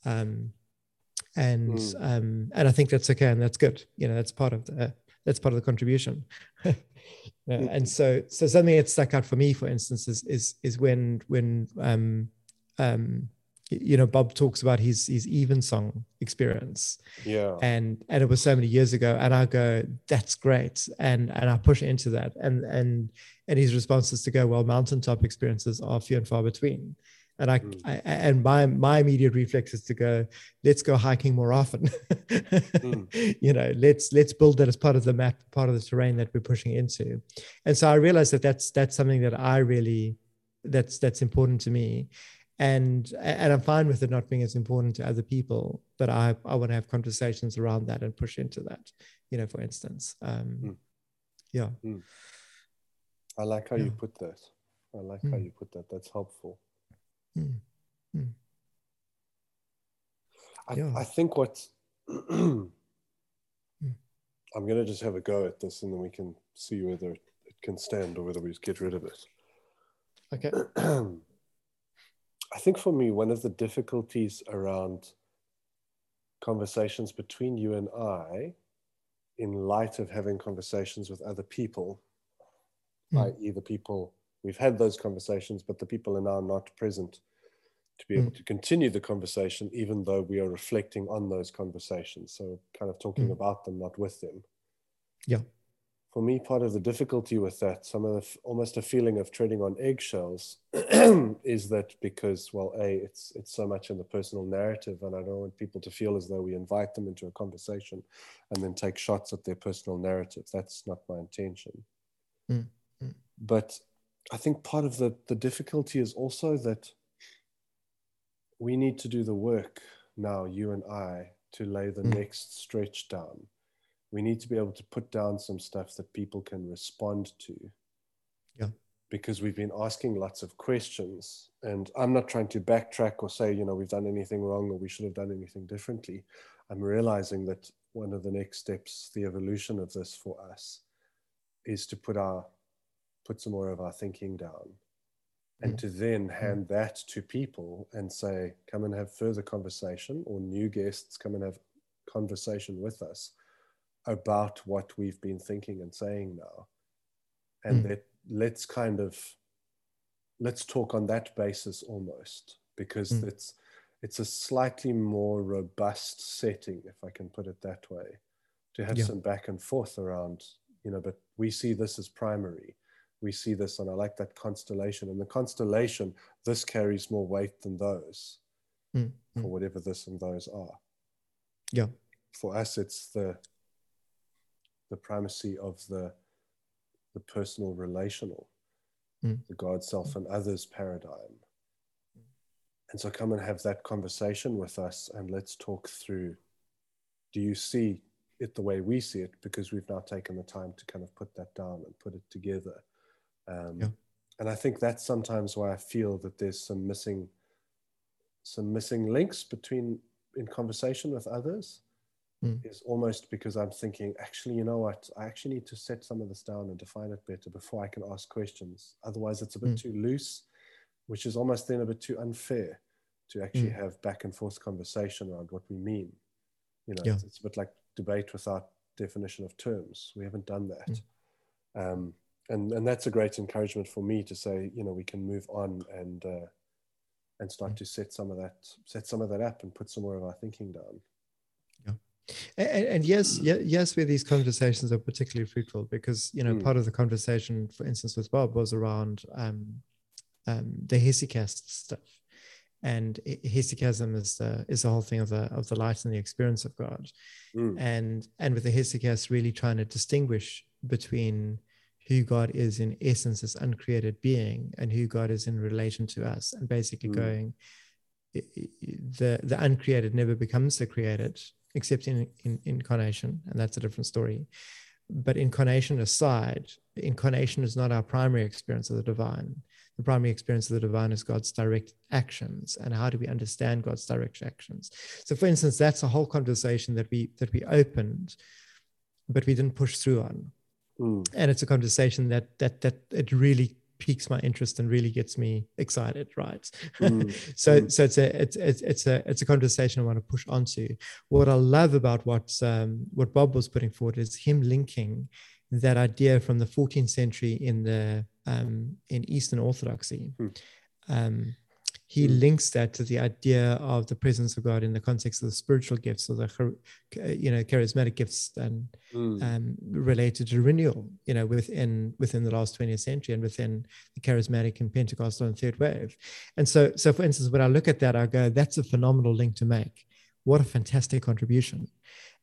Um, and mm. um, and I think that's okay and that's good. You know, that's part of the that's part of the contribution. Mm. and so so something that stuck out for me, for instance, is is is when when um, um, you know Bob talks about his his evensong experience. Yeah. And and it was so many years ago, and I go, that's great, and and I push into that, and and and his response is to go, well, mountaintop experiences are few and far between and I, mm. I, and my my immediate reflex is to go let's go hiking more often mm. you know let's let's build that as part of the map part of the terrain that we're pushing into and so i realized that that's that's something that i really that's that's important to me and and i'm fine with it not being as important to other people but i i want to have conversations around that and push into that you know for instance um mm. yeah mm. i like how yeah. you put that i like how mm. you put that that's helpful Mm. Mm. I, yeah. I think what mm. I'm going to just have a go at this and then we can see whether it can stand or whether we just get rid of it. Okay. I think for me, one of the difficulties around conversations between you and I, in light of having conversations with other people, mm. i.e., the people we've had those conversations, but the people are now not present to be able mm. to continue the conversation, even though we are reflecting on those conversations. So, kind of talking mm. about them, not with them. Yeah. for me, part of the difficulty with that, some of the, almost a feeling of treading on eggshells, is that because, well, a it's it's so much in the personal narrative, and I don't want people to feel as though we invite them into a conversation, and then take shots at their personal narrative. That's not my intention. Mm. Mm. But I think part of the the difficulty is also that we need to do the work now, you and I, to lay the mm. next stretch down we need to be able to put down some stuff that people can respond to. Yeah. Because we've been asking lots of questions, and I'm not trying to backtrack or say, you know, we've done anything wrong or we should have done anything differently. I'm realizing that one of the next steps, the evolution of this for us, is to put our put some more of our thinking down and mm. to then mm. hand that to people and say, come and have further conversation, or new guests come and have conversation with us about what we've been thinking and saying now and mm. that let's kind of let's talk on that basis almost because mm. it's it's a slightly more robust setting if i can put it that way to have yeah. some back and forth around you know but we see this as primary we see this and i like that constellation and the constellation this carries more weight than those mm. for whatever this and those are yeah for us it's the the primacy of the the personal relational, mm. the God, self, and others paradigm. And so come and have that conversation with us and let's talk through do you see it the way we see it? Because we've now taken the time to kind of put that down and put it together. Um, yeah. And I think that's sometimes why I feel that there's some missing some missing links between in conversation with others mm. is almost because I'm thinking, actually, you know what? I actually need to set some of this down and define it better before I can ask questions. Otherwise, it's a bit mm. too loose, which is almost then a bit too unfair to actually mm. have back and forth conversation around what we mean. You know, yeah. it's, it's, a bit like debate without definition of terms. We haven't done that. Mm. Um, and, and that's a great encouragement for me to say, you know, we can move on and uh, and start mm. to set some of that set some of that up and put some more of our thinking down. And, and, yes, yes, where these conversations are particularly fruitful because you know mm. part of the conversation, for instance, with Bob was around um, um, the hesychast stuff, and hesychasm is the is the whole thing of the of the light and the experience of God, mm. and and with the hesychast really trying to distinguish between who God is in essence as uncreated being and who God is in relation to us, and basically mm. going the the uncreated never becomes the created except in, in incarnation, and that's a different story. But incarnation aside, incarnation is not our primary experience of the divine. The primary experience of the divine is God's direct actions, and how do we understand God's direct actions? So, for instance, that's a whole conversation that we that we opened, but we didn't push through on. Mm. And it's a conversation that that that it really piques my interest and really gets me excited right mm. so mm. so it's a it's, it's it's a it's a conversation i want to push onto what i love about what um, what bob was putting forward is him linking that idea from the 14th century in the um, in eastern orthodoxy mm. um, he mm. links that to the idea of the presence of God in the context of the spiritual gifts or the you know charismatic gifts and mm. um, related to renewal you know within within the last 20th century and within the charismatic and Pentecostal and third wave and so so for instance when I look at that I go that's a phenomenal link to make what a fantastic contribution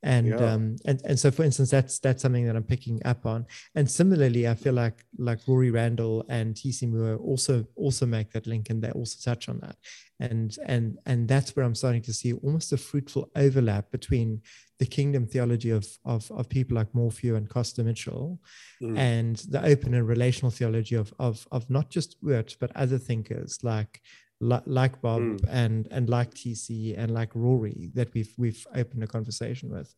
and yeah. um and and so for instance that's that's something that i'm picking up on and similarly i feel like like rory randall and tc moore also also make that link and they also touch on that and and and that's where i'm starting to see almost a fruitful overlap between the kingdom theology of of, of people like morphew and costa mitchell mm. and the open and relational theology of of of not just Oord but other thinkers like like Bob mm. and and like TC and like Rory that we've we've opened a conversation with,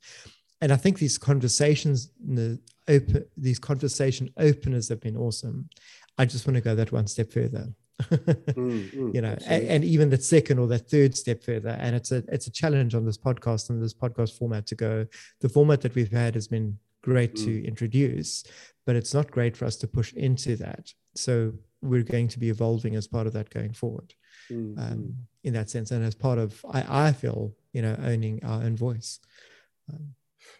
and I think these conversations, the open these conversation openers have been awesome. I just want to go that one step further. mm, mm, you know, and, and, even that second or that third step further. And it's a it's a challenge on this podcast and this podcast format to go. The format that we've had has been great to mm. introduce, but it's not great for us to push into that. So we're going to be evolving as part of that going forward mm-hmm. um, in that sense and as part of I, I feel you know owning our own voice um,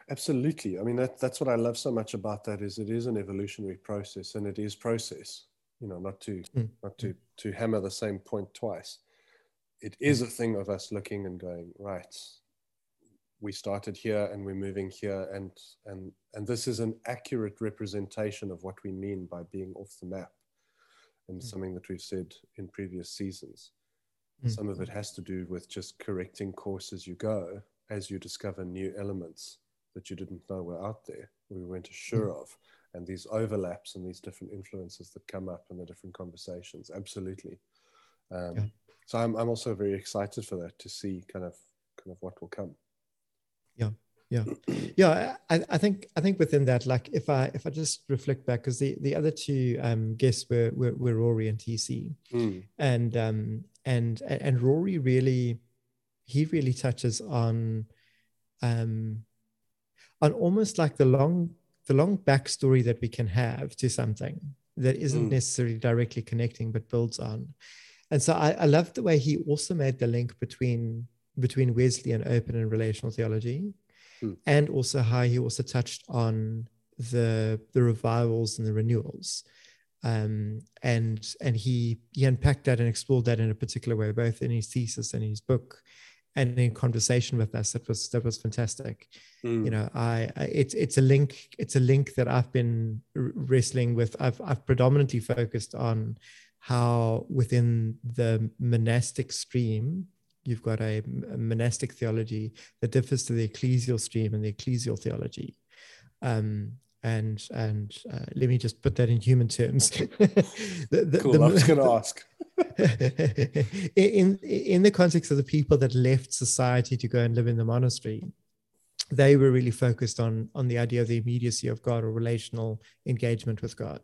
Absolutely. I mean, that, that's what I love so much about that is it is an evolutionary process and it is process, you know, not to, mm. not to, to hammer the same point twice. It is a thing of us looking and going, right, we started here and we're moving here and, and, and this is an accurate representation of what we mean by being off the map and mm. something that we've said in previous seasons. Mm. Some of it has to do with just correcting course as you go, as you discover new elements that you didn't know were out there, we weren't sure mm. of, and these overlaps and these different influences that come up in the different conversations. Absolutely. Um, yeah. So I'm, I'm also very excited for that to see kind of kind of what will come. Yeah, yeah, yeah. I, I think I think within that, like if I if I just reflect back, because the the other two um, guests were, were, were Rory and TC, mm. and um and and Rory really he really touches on um on almost like the long the long backstory that we can have to something that isn't mm. necessarily directly connecting but builds on and so I, I love the way he also made the link between between wesley and open and relational theology mm. and also how he also touched on the the revivals and the renewals um, and and he he unpacked that and explored that in a particular way both in his thesis and his book and in conversation with us. That was that was fantastic. Mm. you know I, I, it's it's a link it's a link that i've been wrestling with. I've i've predominantly focused on how within the monastic stream you've got a, a monastic theology that differs to the ecclesial stream and the ecclesial theology. Um, and and uh, let me just put that in human terms. the, the, cool. The, I was going to ask. in in the context of the people that left society to go and live in the monastery, they were really focused on on the idea of the immediacy of God or relational engagement with God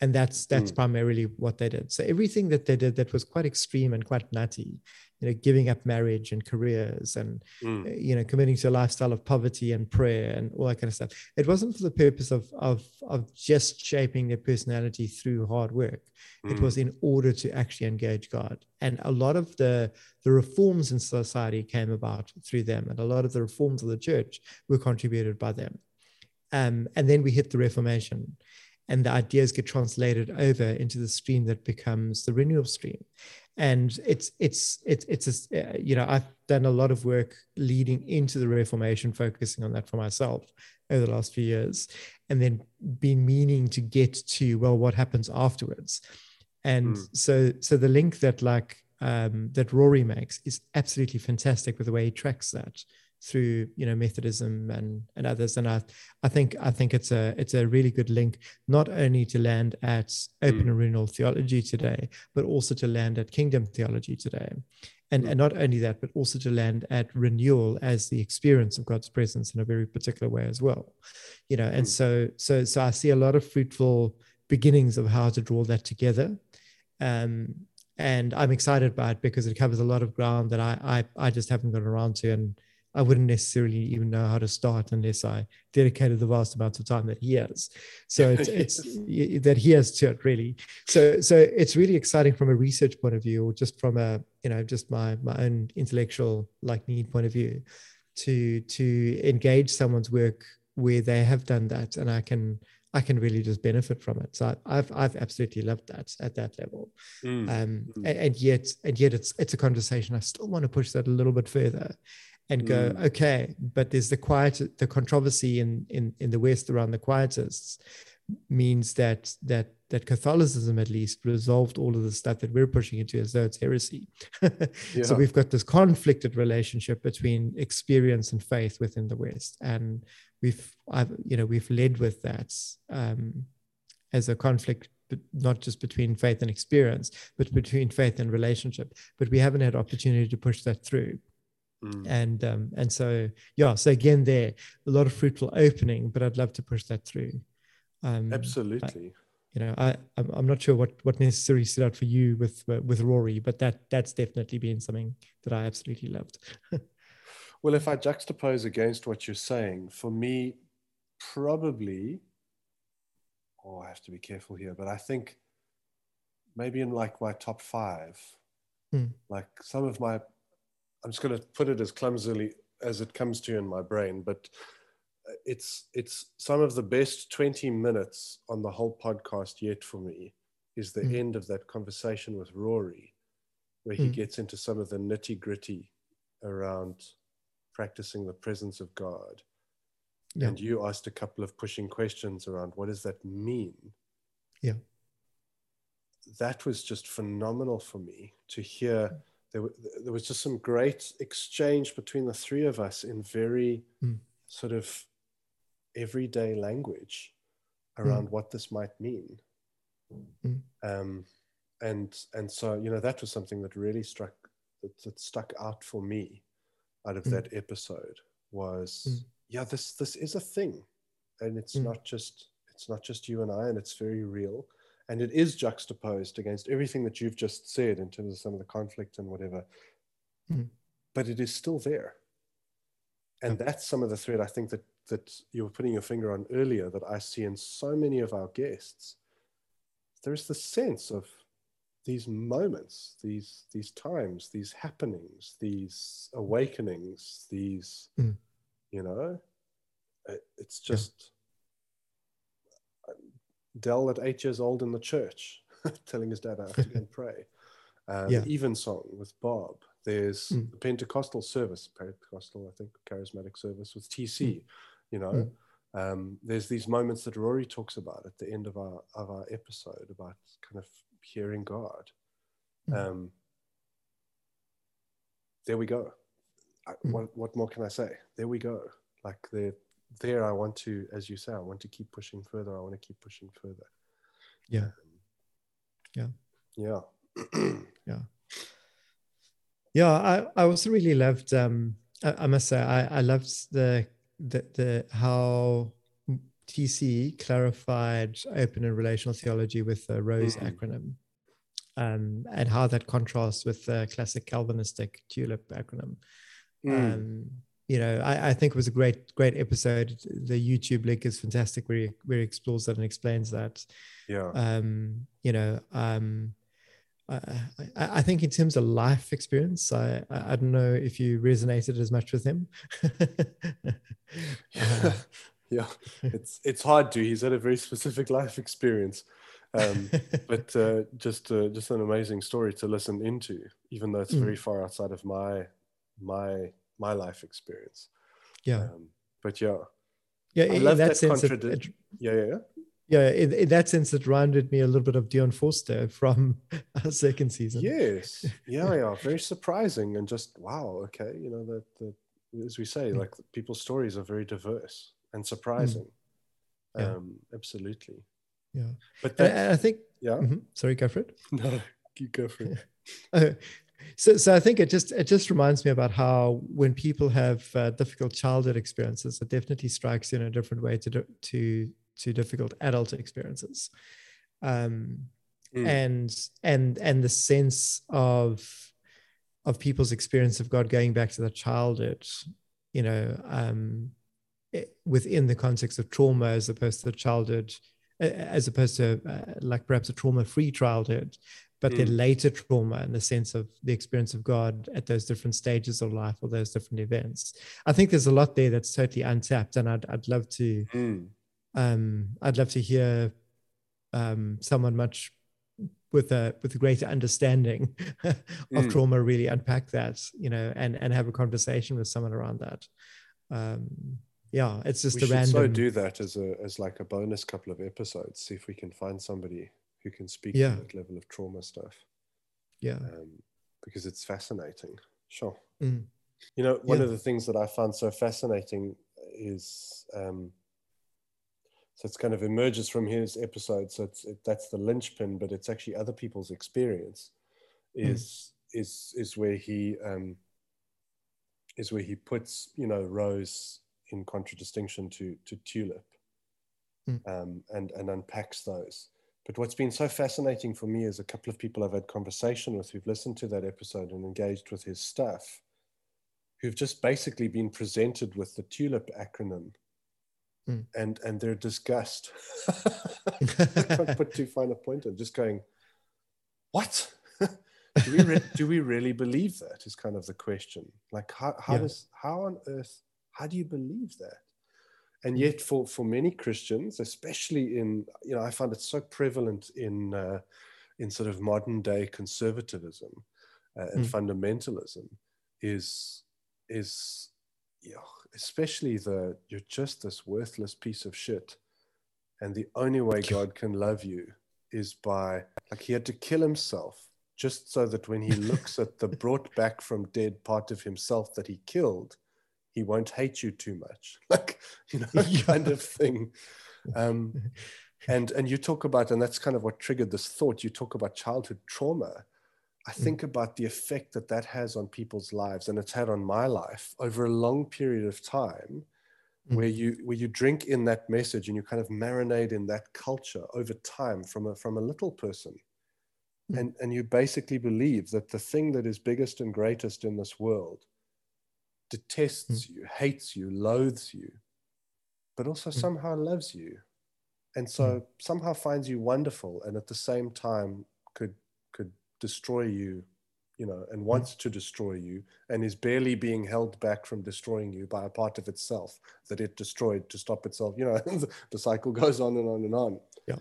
and that's that's mm. primarily what they did so everything that they did that was quite extreme and quite nutty you know giving up marriage and careers and mm. Uh, you know committing to a lifestyle of poverty and prayer and all that kind of stuff. It wasn't for the purpose of of of just shaping their personality through hard work. Mm. it was in order to actually engage god. And a lot of the the reforms in society came about through them and a lot of the reforms of the church were contributed by them. Um, and then we hit the reformation and the ideas get translated over into the stream that becomes the renewal stream and it's it's it's it's a, uh, you know i've done a lot of work leading into the reformation focusing on that for myself over the last few years and then been meaning to get to well what happens afterwards and mm. so so the link that like um, that rory makes is absolutely fantastic with the way he tracks that through you know Methodism and and others. And I I think I think it's a it's a really good link not only to land at open mm. and renewal theology today, but also to land at kingdom theology today. And, mm. and not only that, but also to land at renewal as the experience of God's presence in a very particular way as well. You know, and mm. so so so I see a lot of fruitful beginnings of how to draw that together. Um, and I'm excited by it because it covers a lot of ground that I I, I just haven't got around to and I wouldn't necessarily even know how to start unless I dedicated the vast amounts of time that he has. So it's, it's that he has to it really. So so it's really exciting from a research point of view, or just from a you know just my my own intellectual like need point of view, to to engage someone's work where they have done that, and I can I can really just benefit from it. So I've I've absolutely loved that at that level. Mm. Um, mm. And, and, yet and yet it's it's a conversation. I still want to push that a little bit further and go, mm. okay, but there's the quiet, the controversy in, in, in the West around the quietists means that that that Catholicism at least resolved all of the stuff that we're pushing into as though it's heresy. yeah. So we've got this conflicted relationship between experience and faith within the West, and we've I've, you know we've led with that um, as a conflict not just between faith and experience, but between faith and relationship. But we haven't had opportunity to push that through. Mm. And um, and so yeah, so again there a lot of fruitful opening, but I'd love to push that through. Um, Absolutely. You know, I I'm, not sure what what necessarily stood out for you with with Rory, but that that's definitely been something that I absolutely loved. well, if I juxtapose against what you're saying, for me, probably, oh, I have to be careful here, but I think maybe in like my top five, mm. like some of my I'm just going to put it as clumsily as it comes to you in my brain, but it's it's some of the best 20 minutes on the whole podcast yet for me is the Mm. end of that conversation with Rory, where he Mm. gets into some of the nitty gritty around practicing the presence of God. Yeah. And you asked a couple of pushing questions around what does that mean? Yeah. That was just phenomenal for me to hear. There, there was just some great exchange between the three of us in very Mm. sort of everyday language around what this might mean. Mm. Um, and and so you know that was something that really struck that, that stuck out for me out of Mm. that episode was Mm. yeah this this is a thing and it's Mm. not just it's not just you and I and it's very real and it is juxtaposed against everything that you've just said in terms of some of the conflict and whatever Mm. but it is still there and Yeah. that's some of the thread I think that that you were putting your finger on earlier that I see in so many of our guests there's the sense of these moments these these times these happenings these awakenings these Mm. you know it's just Dell at eight years old in the church telling his dad I have to go and pray uh, Yeah. the even song with Bob there's Mm. the Pentecostal service Pentecostal I think charismatic service with TC you know Mm. um, there's these moments that Rory talks about at the end of our of our episode about kind of hearing God. Mm. Um, there we go. I, Mm. what what more can I say? There we go. Like there, there. I want to, as you say, I want to keep pushing further. I want to keep pushing further. Yeah. Um, Yeah. Yeah. Yeah, I, I also really loved. Um, I, I must say, I, I loved the the the how TC clarified open and relational theology with the ROSE Mhm. acronym, um, and how that contrasts with the classic Calvinistic TULIP acronym. Mm. Um, you know, I, I think it was a great great episode. The YouTube link is fantastic, where he, where he explores that and explains that yeah. um, you know, um, I, I, I think in terms of life experience, I, I don't know if you resonated as much with him. Uh, yeah. It's it's hard to. He's had a very specific life experience. Um, but uh, just uh, just an amazing story to listen into, even though it's Mm. very far outside of my my my life experience. yeah, Um, but yeah, yeah. I in love that that sense, it, it- yeah, yeah, yeah. yeah, in, in that sense, it reminded me a little bit of Dion Forster from our second season. Yes, yeah, yeah. Very surprising and just wow. Okay, you know that the as we say, Mm. like people's stories are very diverse and surprising. Yeah. Um, absolutely. Yeah. But that, I, think. yeah. Mhm. Sorry, go for it. No, you go for it. Uh, so, so I think it just it just reminds me about how when people have uh, difficult childhood experiences, it definitely strikes you in a different way to to to difficult adult experiences, um, Mm. and and and the sense of of people's experience of God going back to their childhood, you know, um, it- within the context of trauma as opposed to the childhood, as opposed to uh, like perhaps a trauma-free childhood, but Mm. later trauma in the sense of the experience of God at those different stages of life or those different events. I think there's a lot there that's totally untapped, and I'd I'd love to Mm. um, I'd love to hear um, someone much with a with a greater understanding of Mm. trauma really unpack that, you know, and and have a conversation with someone around that. Um, yeah, it's just we a should random. so do that as a as like a bonus couple of episodes. See if we can find somebody who can speak Yeah. to that level of trauma stuff. yeah, um, because it's fascinating. Sure. Mm. You know, one Yeah. of the things that I found so fascinating is um, so it's kind of emerges from his episode. So it's it, that's the linchpin, but it's actually other people's experience. Is is is where he um, is where he puts you know Rose in contradistinction to to Tulip, Mm. um, and and unpacks those. But what's been so fascinating for me is a couple of people I've had conversation with who've listened to that episode and engaged with his stuff, who've just basically been presented with the TULIP acronym Mm. and and their disgust. I can't put too fine a point on just going, what? do, we re- do we really believe that is kind of the question. Like how, how Yeah. does how on earth how do you believe that? And yet for for many christians especially in you know i find it so prevalent in uh, in sort of modern day conservatism uh, and mm. fundamentalism is is yeah, especially the you're just this worthless piece of shit and the only way god can love you is by like he had to kill himself just so that when he looks at the brought back from dead part of himself that he killed he won't hate you too much like you know kind of thing um, and and you talk about and that's kind of what triggered this thought you talk about childhood trauma i mm. think about the effect that that has on people's lives and it's had on my life over a long period of time mm. where you where you drink in that message and you kind of marinate in that culture over time from a from a little person mm. and and you basically believe that the thing that is biggest and greatest in this world detests mm. you, hates you, loathes you, but also mm. somehow loves you. And so mm. somehow finds you wonderful and at the same time could could destroy you, you know, and wants to destroy you and is barely being held back from destroying you by a part of itself that it destroyed to stop itself. You know, the cycle goes on and on and on. Yeah.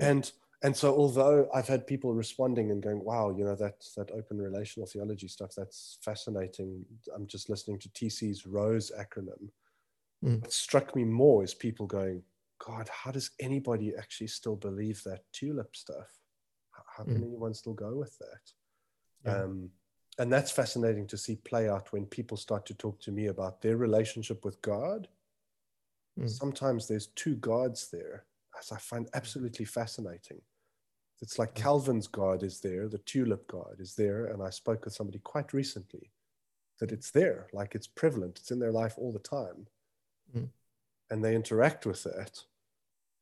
And and so although I've had people responding and going, wow, you know, that that open relational theology stuff, that's fascinating. I'm just listening to TC's ROSE acronym. Mm. What struck me more is people going, God, how does anybody actually still believe that tulip stuff? How, can mm. anyone still go with that? Yeah. Um, and that's fascinating to see play out when people start to talk to me about their relationship with God. Mm. Sometimes there's two gods there, as I find absolutely fascinating. It's like Calvin's God is there, the tulip God is there. And I spoke with somebody quite recently that it's there, like it's prevalent, it's in their life all the time. Mm. And they interact with that.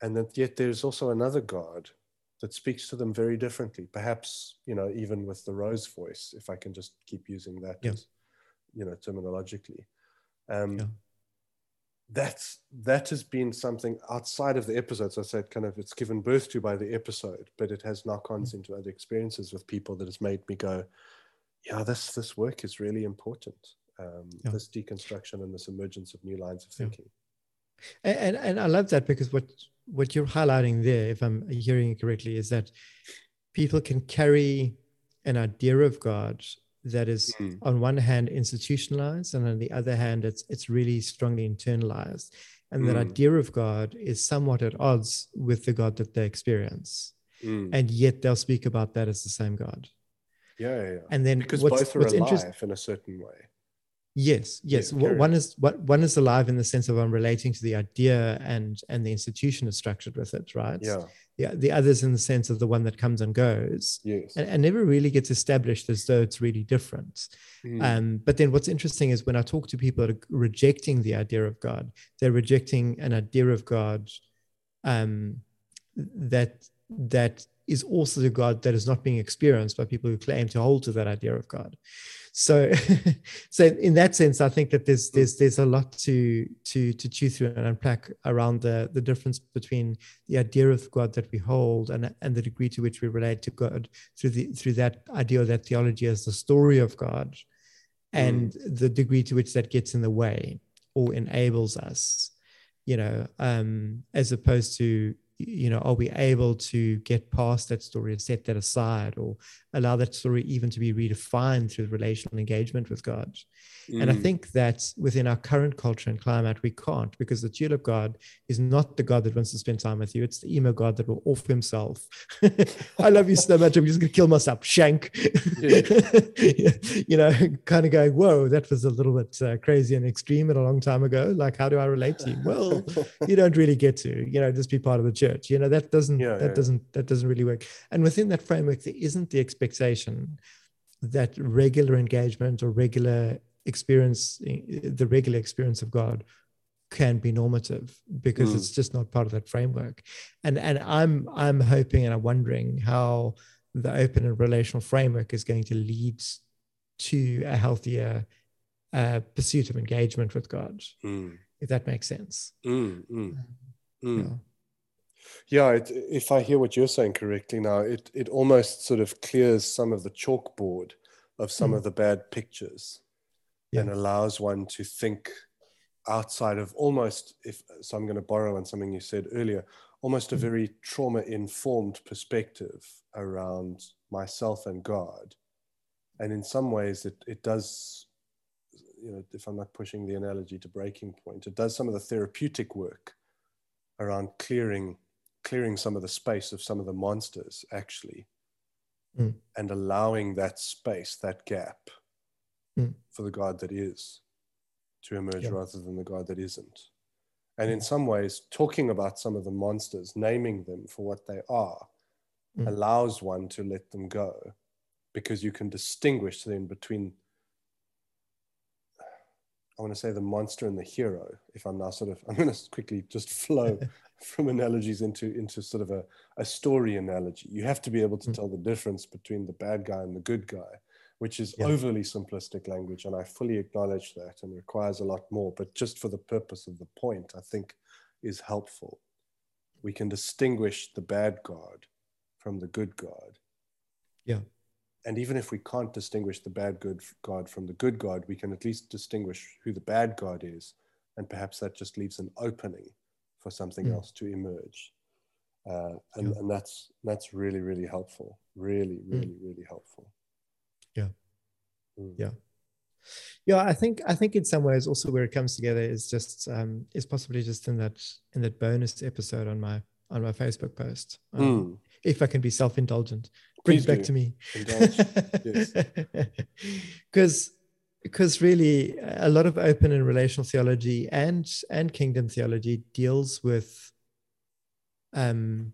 And that yet there's also another God that speaks to them very differently, perhaps, you know, even with the rose voice, if I can just keep using that, yeah. as, you know, terminologically. Um, yeah that's that has been something outside of the episodes i said kind of it's given birth to by the episode but it has knock-ons mm. into other experiences with people that has made me go yeah this this work is really important um, yeah. this deconstruction and this emergence of new lines of thinking yeah. and, and i love that because what what you're highlighting there if i'm hearing it correctly is that people can carry an idea of god that is mm. on one hand institutionalized and on the other hand it's it's really strongly internalized and mm. that idea of god is somewhat at odds with the god that they experience mm. and yet they'll speak about that as the same god yeah, yeah, yeah. and then because both are alive in a certain way Yes, yes. Yeah, one is what one is alive in the sense of I'm relating to the idea and and the institution is structured with it, right? Yeah. Yeah. The others in the sense of the one that comes and goes. Yes. And, and never really gets established as though it's really different. Mm. Um, but then what's interesting is when I talk to people that are rejecting the idea of God, they're rejecting an idea of God um, that that is also the God that is not being experienced by people who claim to hold to that idea of God so so in that sense i think that there's there's there's a lot to to to chew through and unpack around the the difference between the idea of god that we hold and and the degree to which we relate to god through the through that idea of that theology as the story of god and mm. the degree to which that gets in the way or enables us you know um as opposed to you know, are we able to get past that story and set that aside or allow that story even to be redefined through relational engagement with God? Mm. And I mm. think that within our current culture and climate, we can't because the tulip God is not the God that wants to spend time with you. It's the emo God that will off himself. I love you so much. I'm just going to kill myself. Shank. You know, kind of going, whoa, that was a little bit uh, crazy and extreme and a long time ago. Like, how do I relate to you? Well, you don't really get to, you know, just be part of the church. You know, that doesn't, yeah, that yeah. doesn't, that doesn't really work. And within that framework, there isn't the expectation that regular engagement or regular experience the regular experience of god can be normative because mm. it's just not part of that framework and and i'm i'm hoping and i'm wondering how the open and relational framework is going to lead to a healthier uh, pursuit of engagement with god mm. if that makes sense mm, yeah, yeah it, if i hear what you're saying correctly now it it almost sort of clears some of the chalkboard of some mm. of the bad pictures yeah. and allows one to think outside of almost if so i'm going to borrow on something you said earlier almost a Mm. very trauma informed perspective around myself and god and in some ways it, it does you know if i'm not pushing the analogy to breaking point it does some of the therapeutic work around clearing clearing some of the space of some of the monsters actually Mm. and allowing that space that gap Mm. for the god that is to emerge Yeah. rather than the god that isn't and in some ways talking about some of the monsters naming them for what they are Mm. allows one to let them go because you can distinguish then between I want to say the monster and the hero. If I'm now sort of, I'm going to quickly just flow from analogies into into sort of a, a story analogy. You have to be able to Mm. tell the difference between the bad guy and the good guy, which is Yeah. overly simplistic language, and I fully acknowledge that, and requires a lot more. But just for the purpose of the point, I think is helpful. We can distinguish the bad God from the good God. Yeah. And even if we can't distinguish the bad good God from the good God, we can at least distinguish who the bad God is. And perhaps that just leaves an opening for something Mm. else to emerge. Uh, and, Yeah. and that's that's really, really helpful. Really, really, really helpful. Yeah. Mm. Yeah. yeah i think i think in some ways also where it comes together is just um is possibly just in that in that bonus episode on my on my facebook post um, Mm. if i can be self-indulgent bring Please it back do. to me because because really a lot of open and relational theology and and kingdom theology deals with um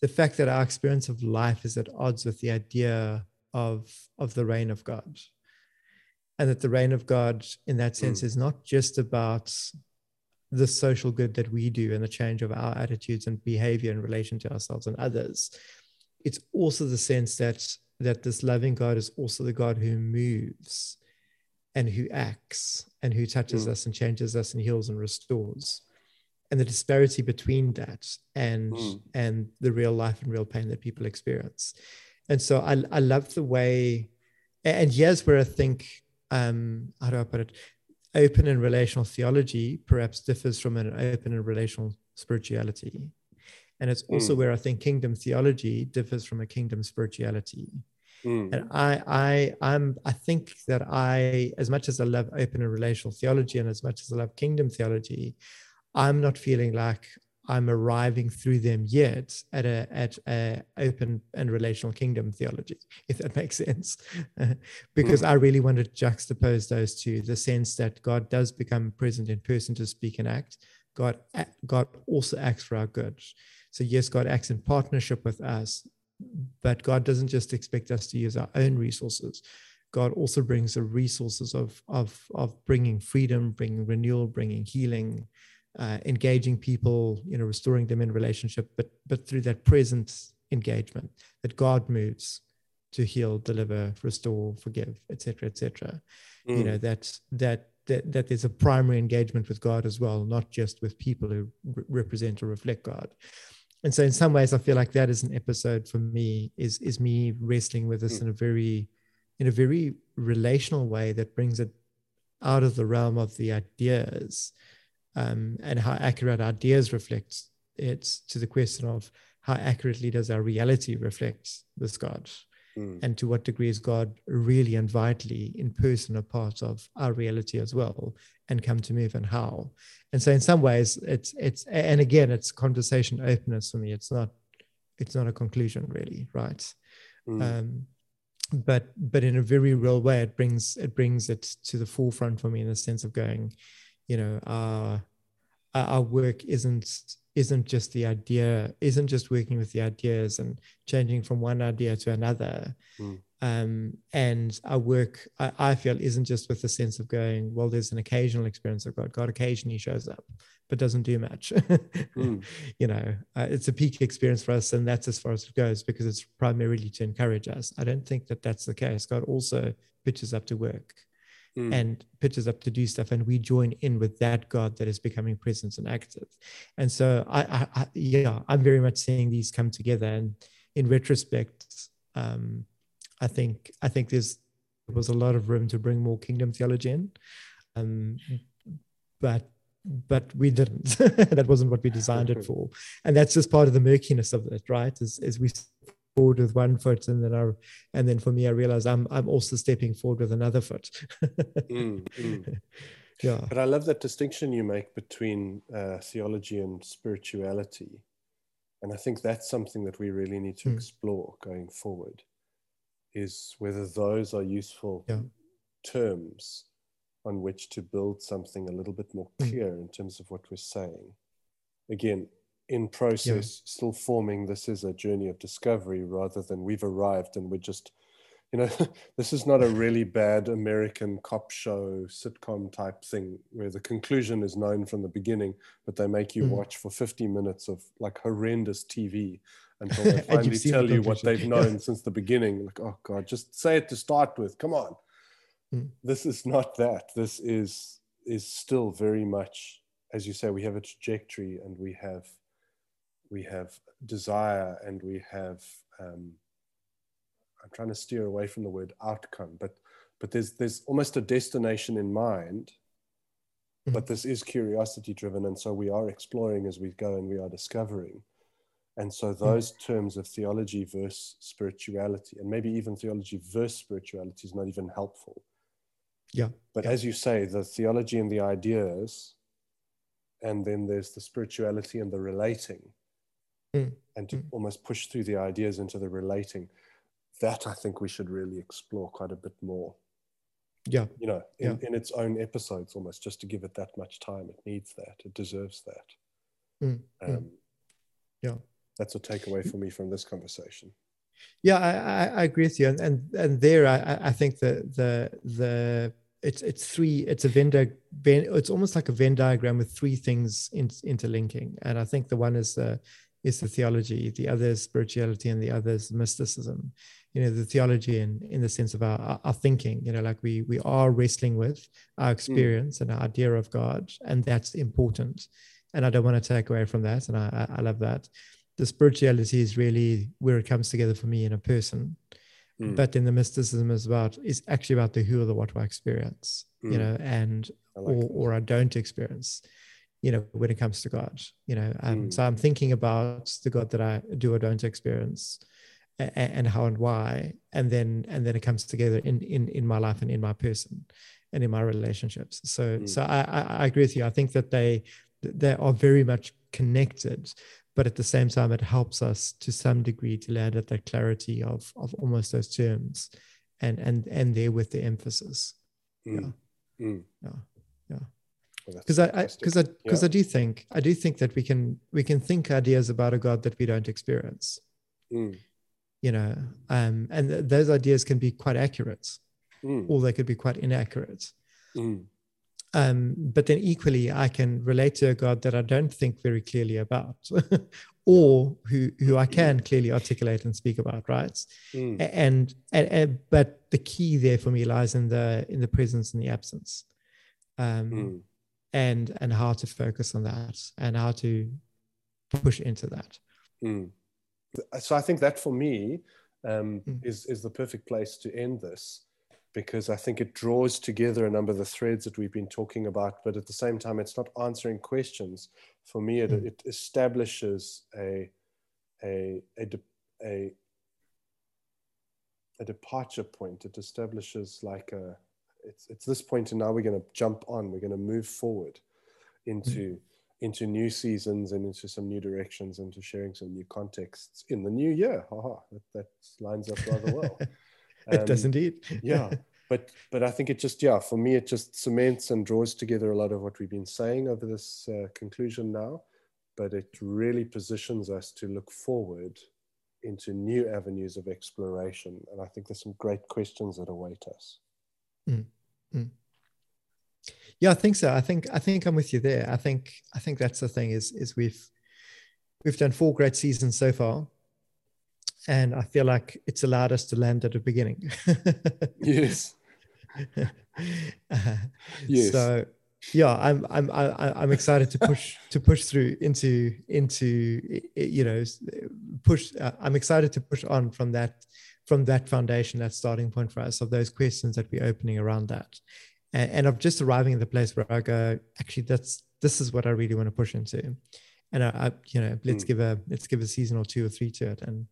the fact that our experience of life is at odds with the idea of of the reign of god and that the reign of god in that sense Mm. is not just about the social good that we do and the change of our attitudes and behavior in relation to ourselves and others it's also the sense that that this loving god is also the god who moves and who acts and who touches Mm. us and changes us and heals and restores and the disparity between that and Mm. and the real life and real pain that people experience and so i, I love the way and here's where i think um how do i put it open and relational theology perhaps differs from an open and relational spirituality and it's also Mm. where i think kingdom theology differs from a kingdom spirituality Mm. and I, I, I'm, I think that I, as much as I love open and relational theology, and as much as I love kingdom theology, I'm not feeling like I'm arriving through them yet at a at a open and relational kingdom theology, if that makes sense. because I really want to juxtapose those two: the sense that God does become present in person to speak and act. God, God also acts for our good. So yes, God acts in partnership with us, but God doesn't just expect us to use our own resources. God also brings the resources of of of bringing freedom, bringing renewal, bringing healing, uh, engaging people, you know, restoring them in relationship, but but through that present engagement that God moves to heal, deliver, restore, forgive, etc., etc. You know Mm. that that that that there's a primary engagement with God as well, not just with people who re- represent or reflect God and so in some ways i feel like that is an episode for me is is me wrestling with this Mm. in a very in a very relational way that brings it out of the realm of the ideas um, and how accurate ideas reflect it to the question of how accurately does our reality reflect this god Mm. and to what degree is god really and vitally in person a part of our reality as well and come to move and how and so in some ways it's it's and again it's conversation openness for me it's not it's not a conclusion really right Mm. um but but in a very real way it brings it brings it to the forefront for me in the sense of going you know our our work isn't isn't just the idea isn't just working with the ideas and changing from one idea to another. Mm. um, and our work I, I feel isn't just with the sense of going well there's an occasional experience of god god occasionally shows up but doesn't do much. Mm. you know uh, it's a peak experience for us and that's as far as it goes because it's primarily to encourage us. I don't think that that's the case. God also pitches up to work Mm. and pitches up to do stuff and we join in with that god that is becoming present and active and so I, I, I yeah i'm very much seeing these come together and in retrospect um i think i think there's there was a lot of room to bring more kingdom theology in um but but we didn't. that wasn't what we designed it for, and that's just part of the murkiness of it, right? Is is we forward with one foot and then I and then for me I realize I'm I'm also stepping forward with another foot. mm, mm. Yeah. But I love that distinction you make between uh, theology and spirituality. And I think that's something that we really need to mm. explore going forward is whether those are useful yeah. terms on which to build something a little bit more mm. clear in terms of what we're saying. Again, in process, yeah. still forming this is a journey of discovery rather than we've arrived and we're just you know, this is not a really bad American cop show sitcom type thing where the conclusion is known from the beginning, but they make you mm. watch for 50 minutes of like horrendous TV until they finally tell the you what they've known since the beginning. Like, oh God, just say it to start with. Come on. Mm. This is not that. This is is still very much, as you say, we have a trajectory and we have we have desire and we have um, I'm trying to steer away from the word outcome, but but there's there's almost a destination in mind. Mm-hmm. But this is curiosity driven, and so we are exploring as we go, and we are discovering. And so mm. those mm-hmm. terms of theology versus spirituality, and maybe even theology versus spirituality, is not even helpful. Yeah. But yeah. as you say, the theology and the ideas, and then there's the spirituality and the relating, mm. and to mm. almost push through the ideas into the relating that I think we should really explore quite a bit more. Yeah. You know, in, yeah. in its own episodes almost, just to give it that much time. It needs that. It deserves that. Mm, mm. Um, yeah. That's a takeaway for me from this conversation. Yeah, I, I, agree with you. And and, and there I, I think the the the it's it's three it's a Venn it's almost like a Venn diagram with three things in, interlinking. And I think the one is the is the theology, the other is spirituality, and the other is mysticism. You know, the theology in in the sense of our, our thinking. You know, like we we are wrestling with our experience mm. and our idea of God, and that's important. And I don't want to take away from that, and I I love that. The spirituality is really where it comes together for me in a person. Mm. But in the mysticism is about is actually about the who or the what I experience, mm. you know, and like or, or I don't experience you know, when it comes to God, you know. Um, mm. So I'm thinking about the God that I do or don't experience, and, and, how and why, and then and then it comes together in in in my life and in my person, and in my relationships. So mm. so I, I, I agree with you. I think that they they are very much connected, but at the same time, it helps us to some degree to land at that clarity of of almost those terms, and and and there with the emphasis. Mm. Yeah. Mm. yeah because I because I because I, I, do think I do think that we can we can think ideas about a God that we don't experience. Mm. You know, um, and th- those ideas can be quite accurate, mm. or they could be quite inaccurate. Mm. Um, but then equally, I can relate to a God that I don't think very clearly about, or who who I can clearly articulate and speak about, right? Mm. And, and, and but the key there for me lies in the in the presence and the absence. Um, mm and and how to focus on that and how to push into that mm. so i think that for me um, mm. is is the perfect place to end this because i think it draws together a number of the threads that we've been talking about but at the same time it's not answering questions for me it, mm. it establishes a a a, a a departure point it establishes like a it's it's this point and now we're going to jump on we're going to move forward into mm. into new seasons and into some new directions into sharing some new contexts in the new year. Haha that, that lines up rather well. It um, does indeed. yeah. But but i think it just yeah for me it just cements and draws together a lot of what we've been saying over this uh, conclusion now. But it really positions us to look forward into new avenues of exploration. And i think there's some great questions that await us Mm, mm. Yeah, I think so. I think I think I'm with you there. I think I think that's the thing is is we've we've done four great seasons so far, and I feel like it's allowed us to land at the beginning. yes. uh, yes. So yeah, I'm I'm I'm excited to push to push through into into you know push. Uh, I'm excited to push on from that from that foundation, that starting point for us of those questions that we're opening around that. and, and of just arriving at the place where I go, actually, that's this is what I really want to push into, and I, I you know, let's mm. give a let's give a season or two or three to it, and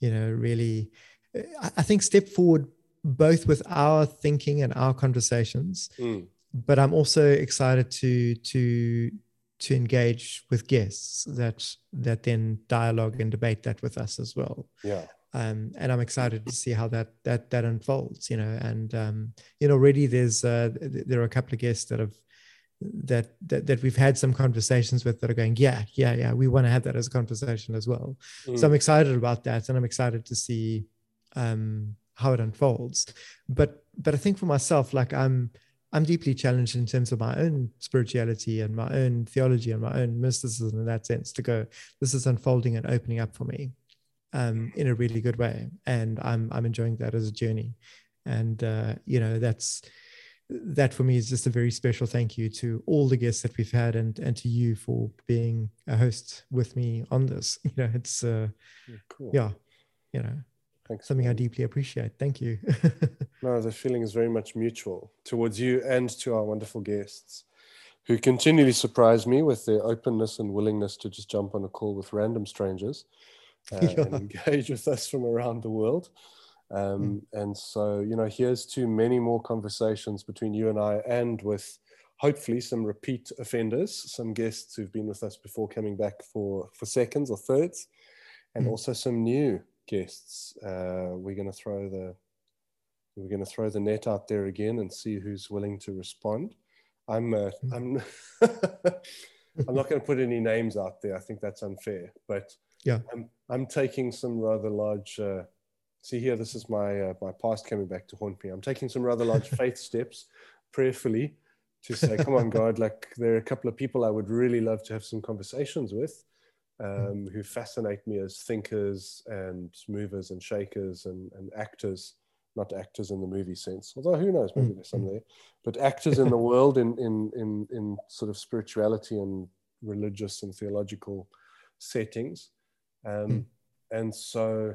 you know, really, I, I think step forward both with our thinking and our conversations. Mm. But I'm also excited to to to engage with guests that that then dialogue and debate that with us as well. Yeah. Um, and I'm excited to see how that that that unfolds. You know, and um, you know, already there's uh, there are a couple of guests that have that, that that we've had some conversations with that are going, yeah, yeah, yeah, we want to have that as a conversation as well. Mm. So I'm excited about that, and I'm excited to see um, how it unfolds. But but I think for myself, like I'm I'm deeply challenged in terms of my own spirituality and my own theology and my own mysticism in that sense to go, this is unfolding and opening up for me um, in a really good way. And I'm, I'm enjoying that as a journey. And, uh, you know, that's, that for me is just a very special thank you to all the guests that we've had and, and to you for being a host with me on this. You know, it's, uh, yeah, cool. yeah you know, Thanks. Something I deeply appreciate. Thank you. no, the feeling is very much mutual towards you and to our wonderful guests who continually surprise me with their openness and willingness to just jump on a call with random strangers uh, yeah. and engage with us from around the world. Um, mm. And so, you know, here's to many more conversations between you and I and with hopefully some repeat offenders, some guests who've been with us before coming back for, for seconds or thirds, and mm. also some new guests. Uh, we're going to throw the we're going to throw the net out there again and see who's willing to respond. I'm uh, hmm. I'm I'm not going to put any names out there. I think that's unfair. But yeah, I'm I'm taking some rather large. Uh, see here, this is my uh, my past coming back to haunt me. I'm taking some rather large faith steps, prayerfully, to say, "Come on, God! Like there are a couple of people I would really love to have some conversations with." Um, who fascinate me as thinkers and movers and shakers and, and actors, not actors in the movie sense, although who knows, maybe there's some there, but actors in the world in, in, in, in sort of spirituality and religious and theological settings. Um, mm. And so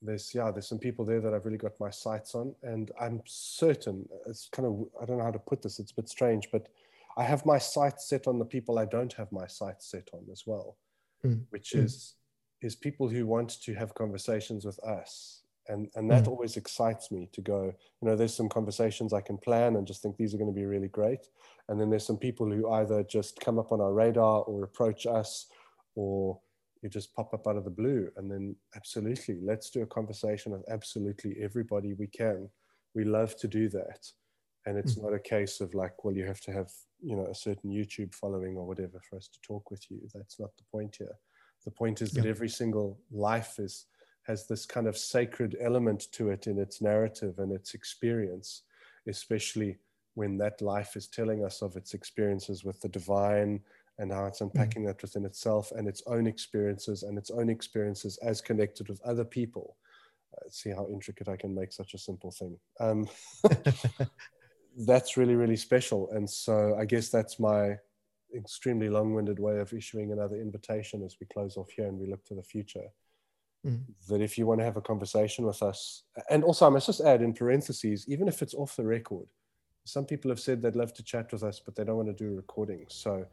there's, yeah, there's some people there that I've really got my sights on. And I'm certain, it's kind of, I don't know how to put this, it's a bit strange, but I have my sights set on the people I don't have my sights set on as well mm. which mm. is is people who want to have conversations with us and and that mm. always excites me to go you know there's some conversations i can plan and just think these are going to be really great and then there's some people who either just come up on our radar or approach us or you just pop up out of the blue and then absolutely let's do a conversation with absolutely everybody we can. We love to do that. And it's mm. not a case of like well you have to have you know a certain youtube following or whatever for us to talk with you. That's not the point here. The point is that every single life is has this kind of sacred element to it in its narrative and its experience especially when that life is telling us of its experiences with the divine and how it's mm. unpacking mm. that within itself and its own experiences and its own experiences as connected with other people uh, see how intricate I can make such a simple thing. Um, that's really really special and so i guess that's my extremely long-winded way of issuing another invitation as we close off here and we look to the future mm. that if you want to have a conversation with us and also i must just add in parentheses even if it's off the record some people have said they'd love to chat with us but they don't want to do recordings so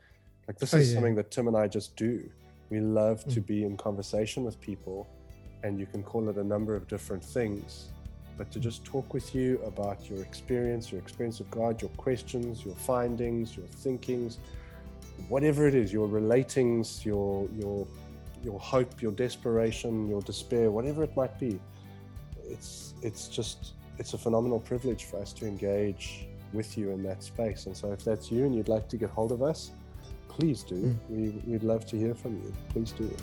like this oh, is yeah. something that tim and i just do we love mm. to be in conversation with people and you can call it a number of different things but to just talk with you about your experience, your experience of God, your questions, your findings, your thinkings, whatever it is, your relatings, your your your hope, your desperation, your despair, whatever it might be. It's it's just it's a phenomenal privilege for us to engage with you in that space. And so if that's you and you'd like to get hold of us, please do. Mm. We, we'd love to hear from you. Please do.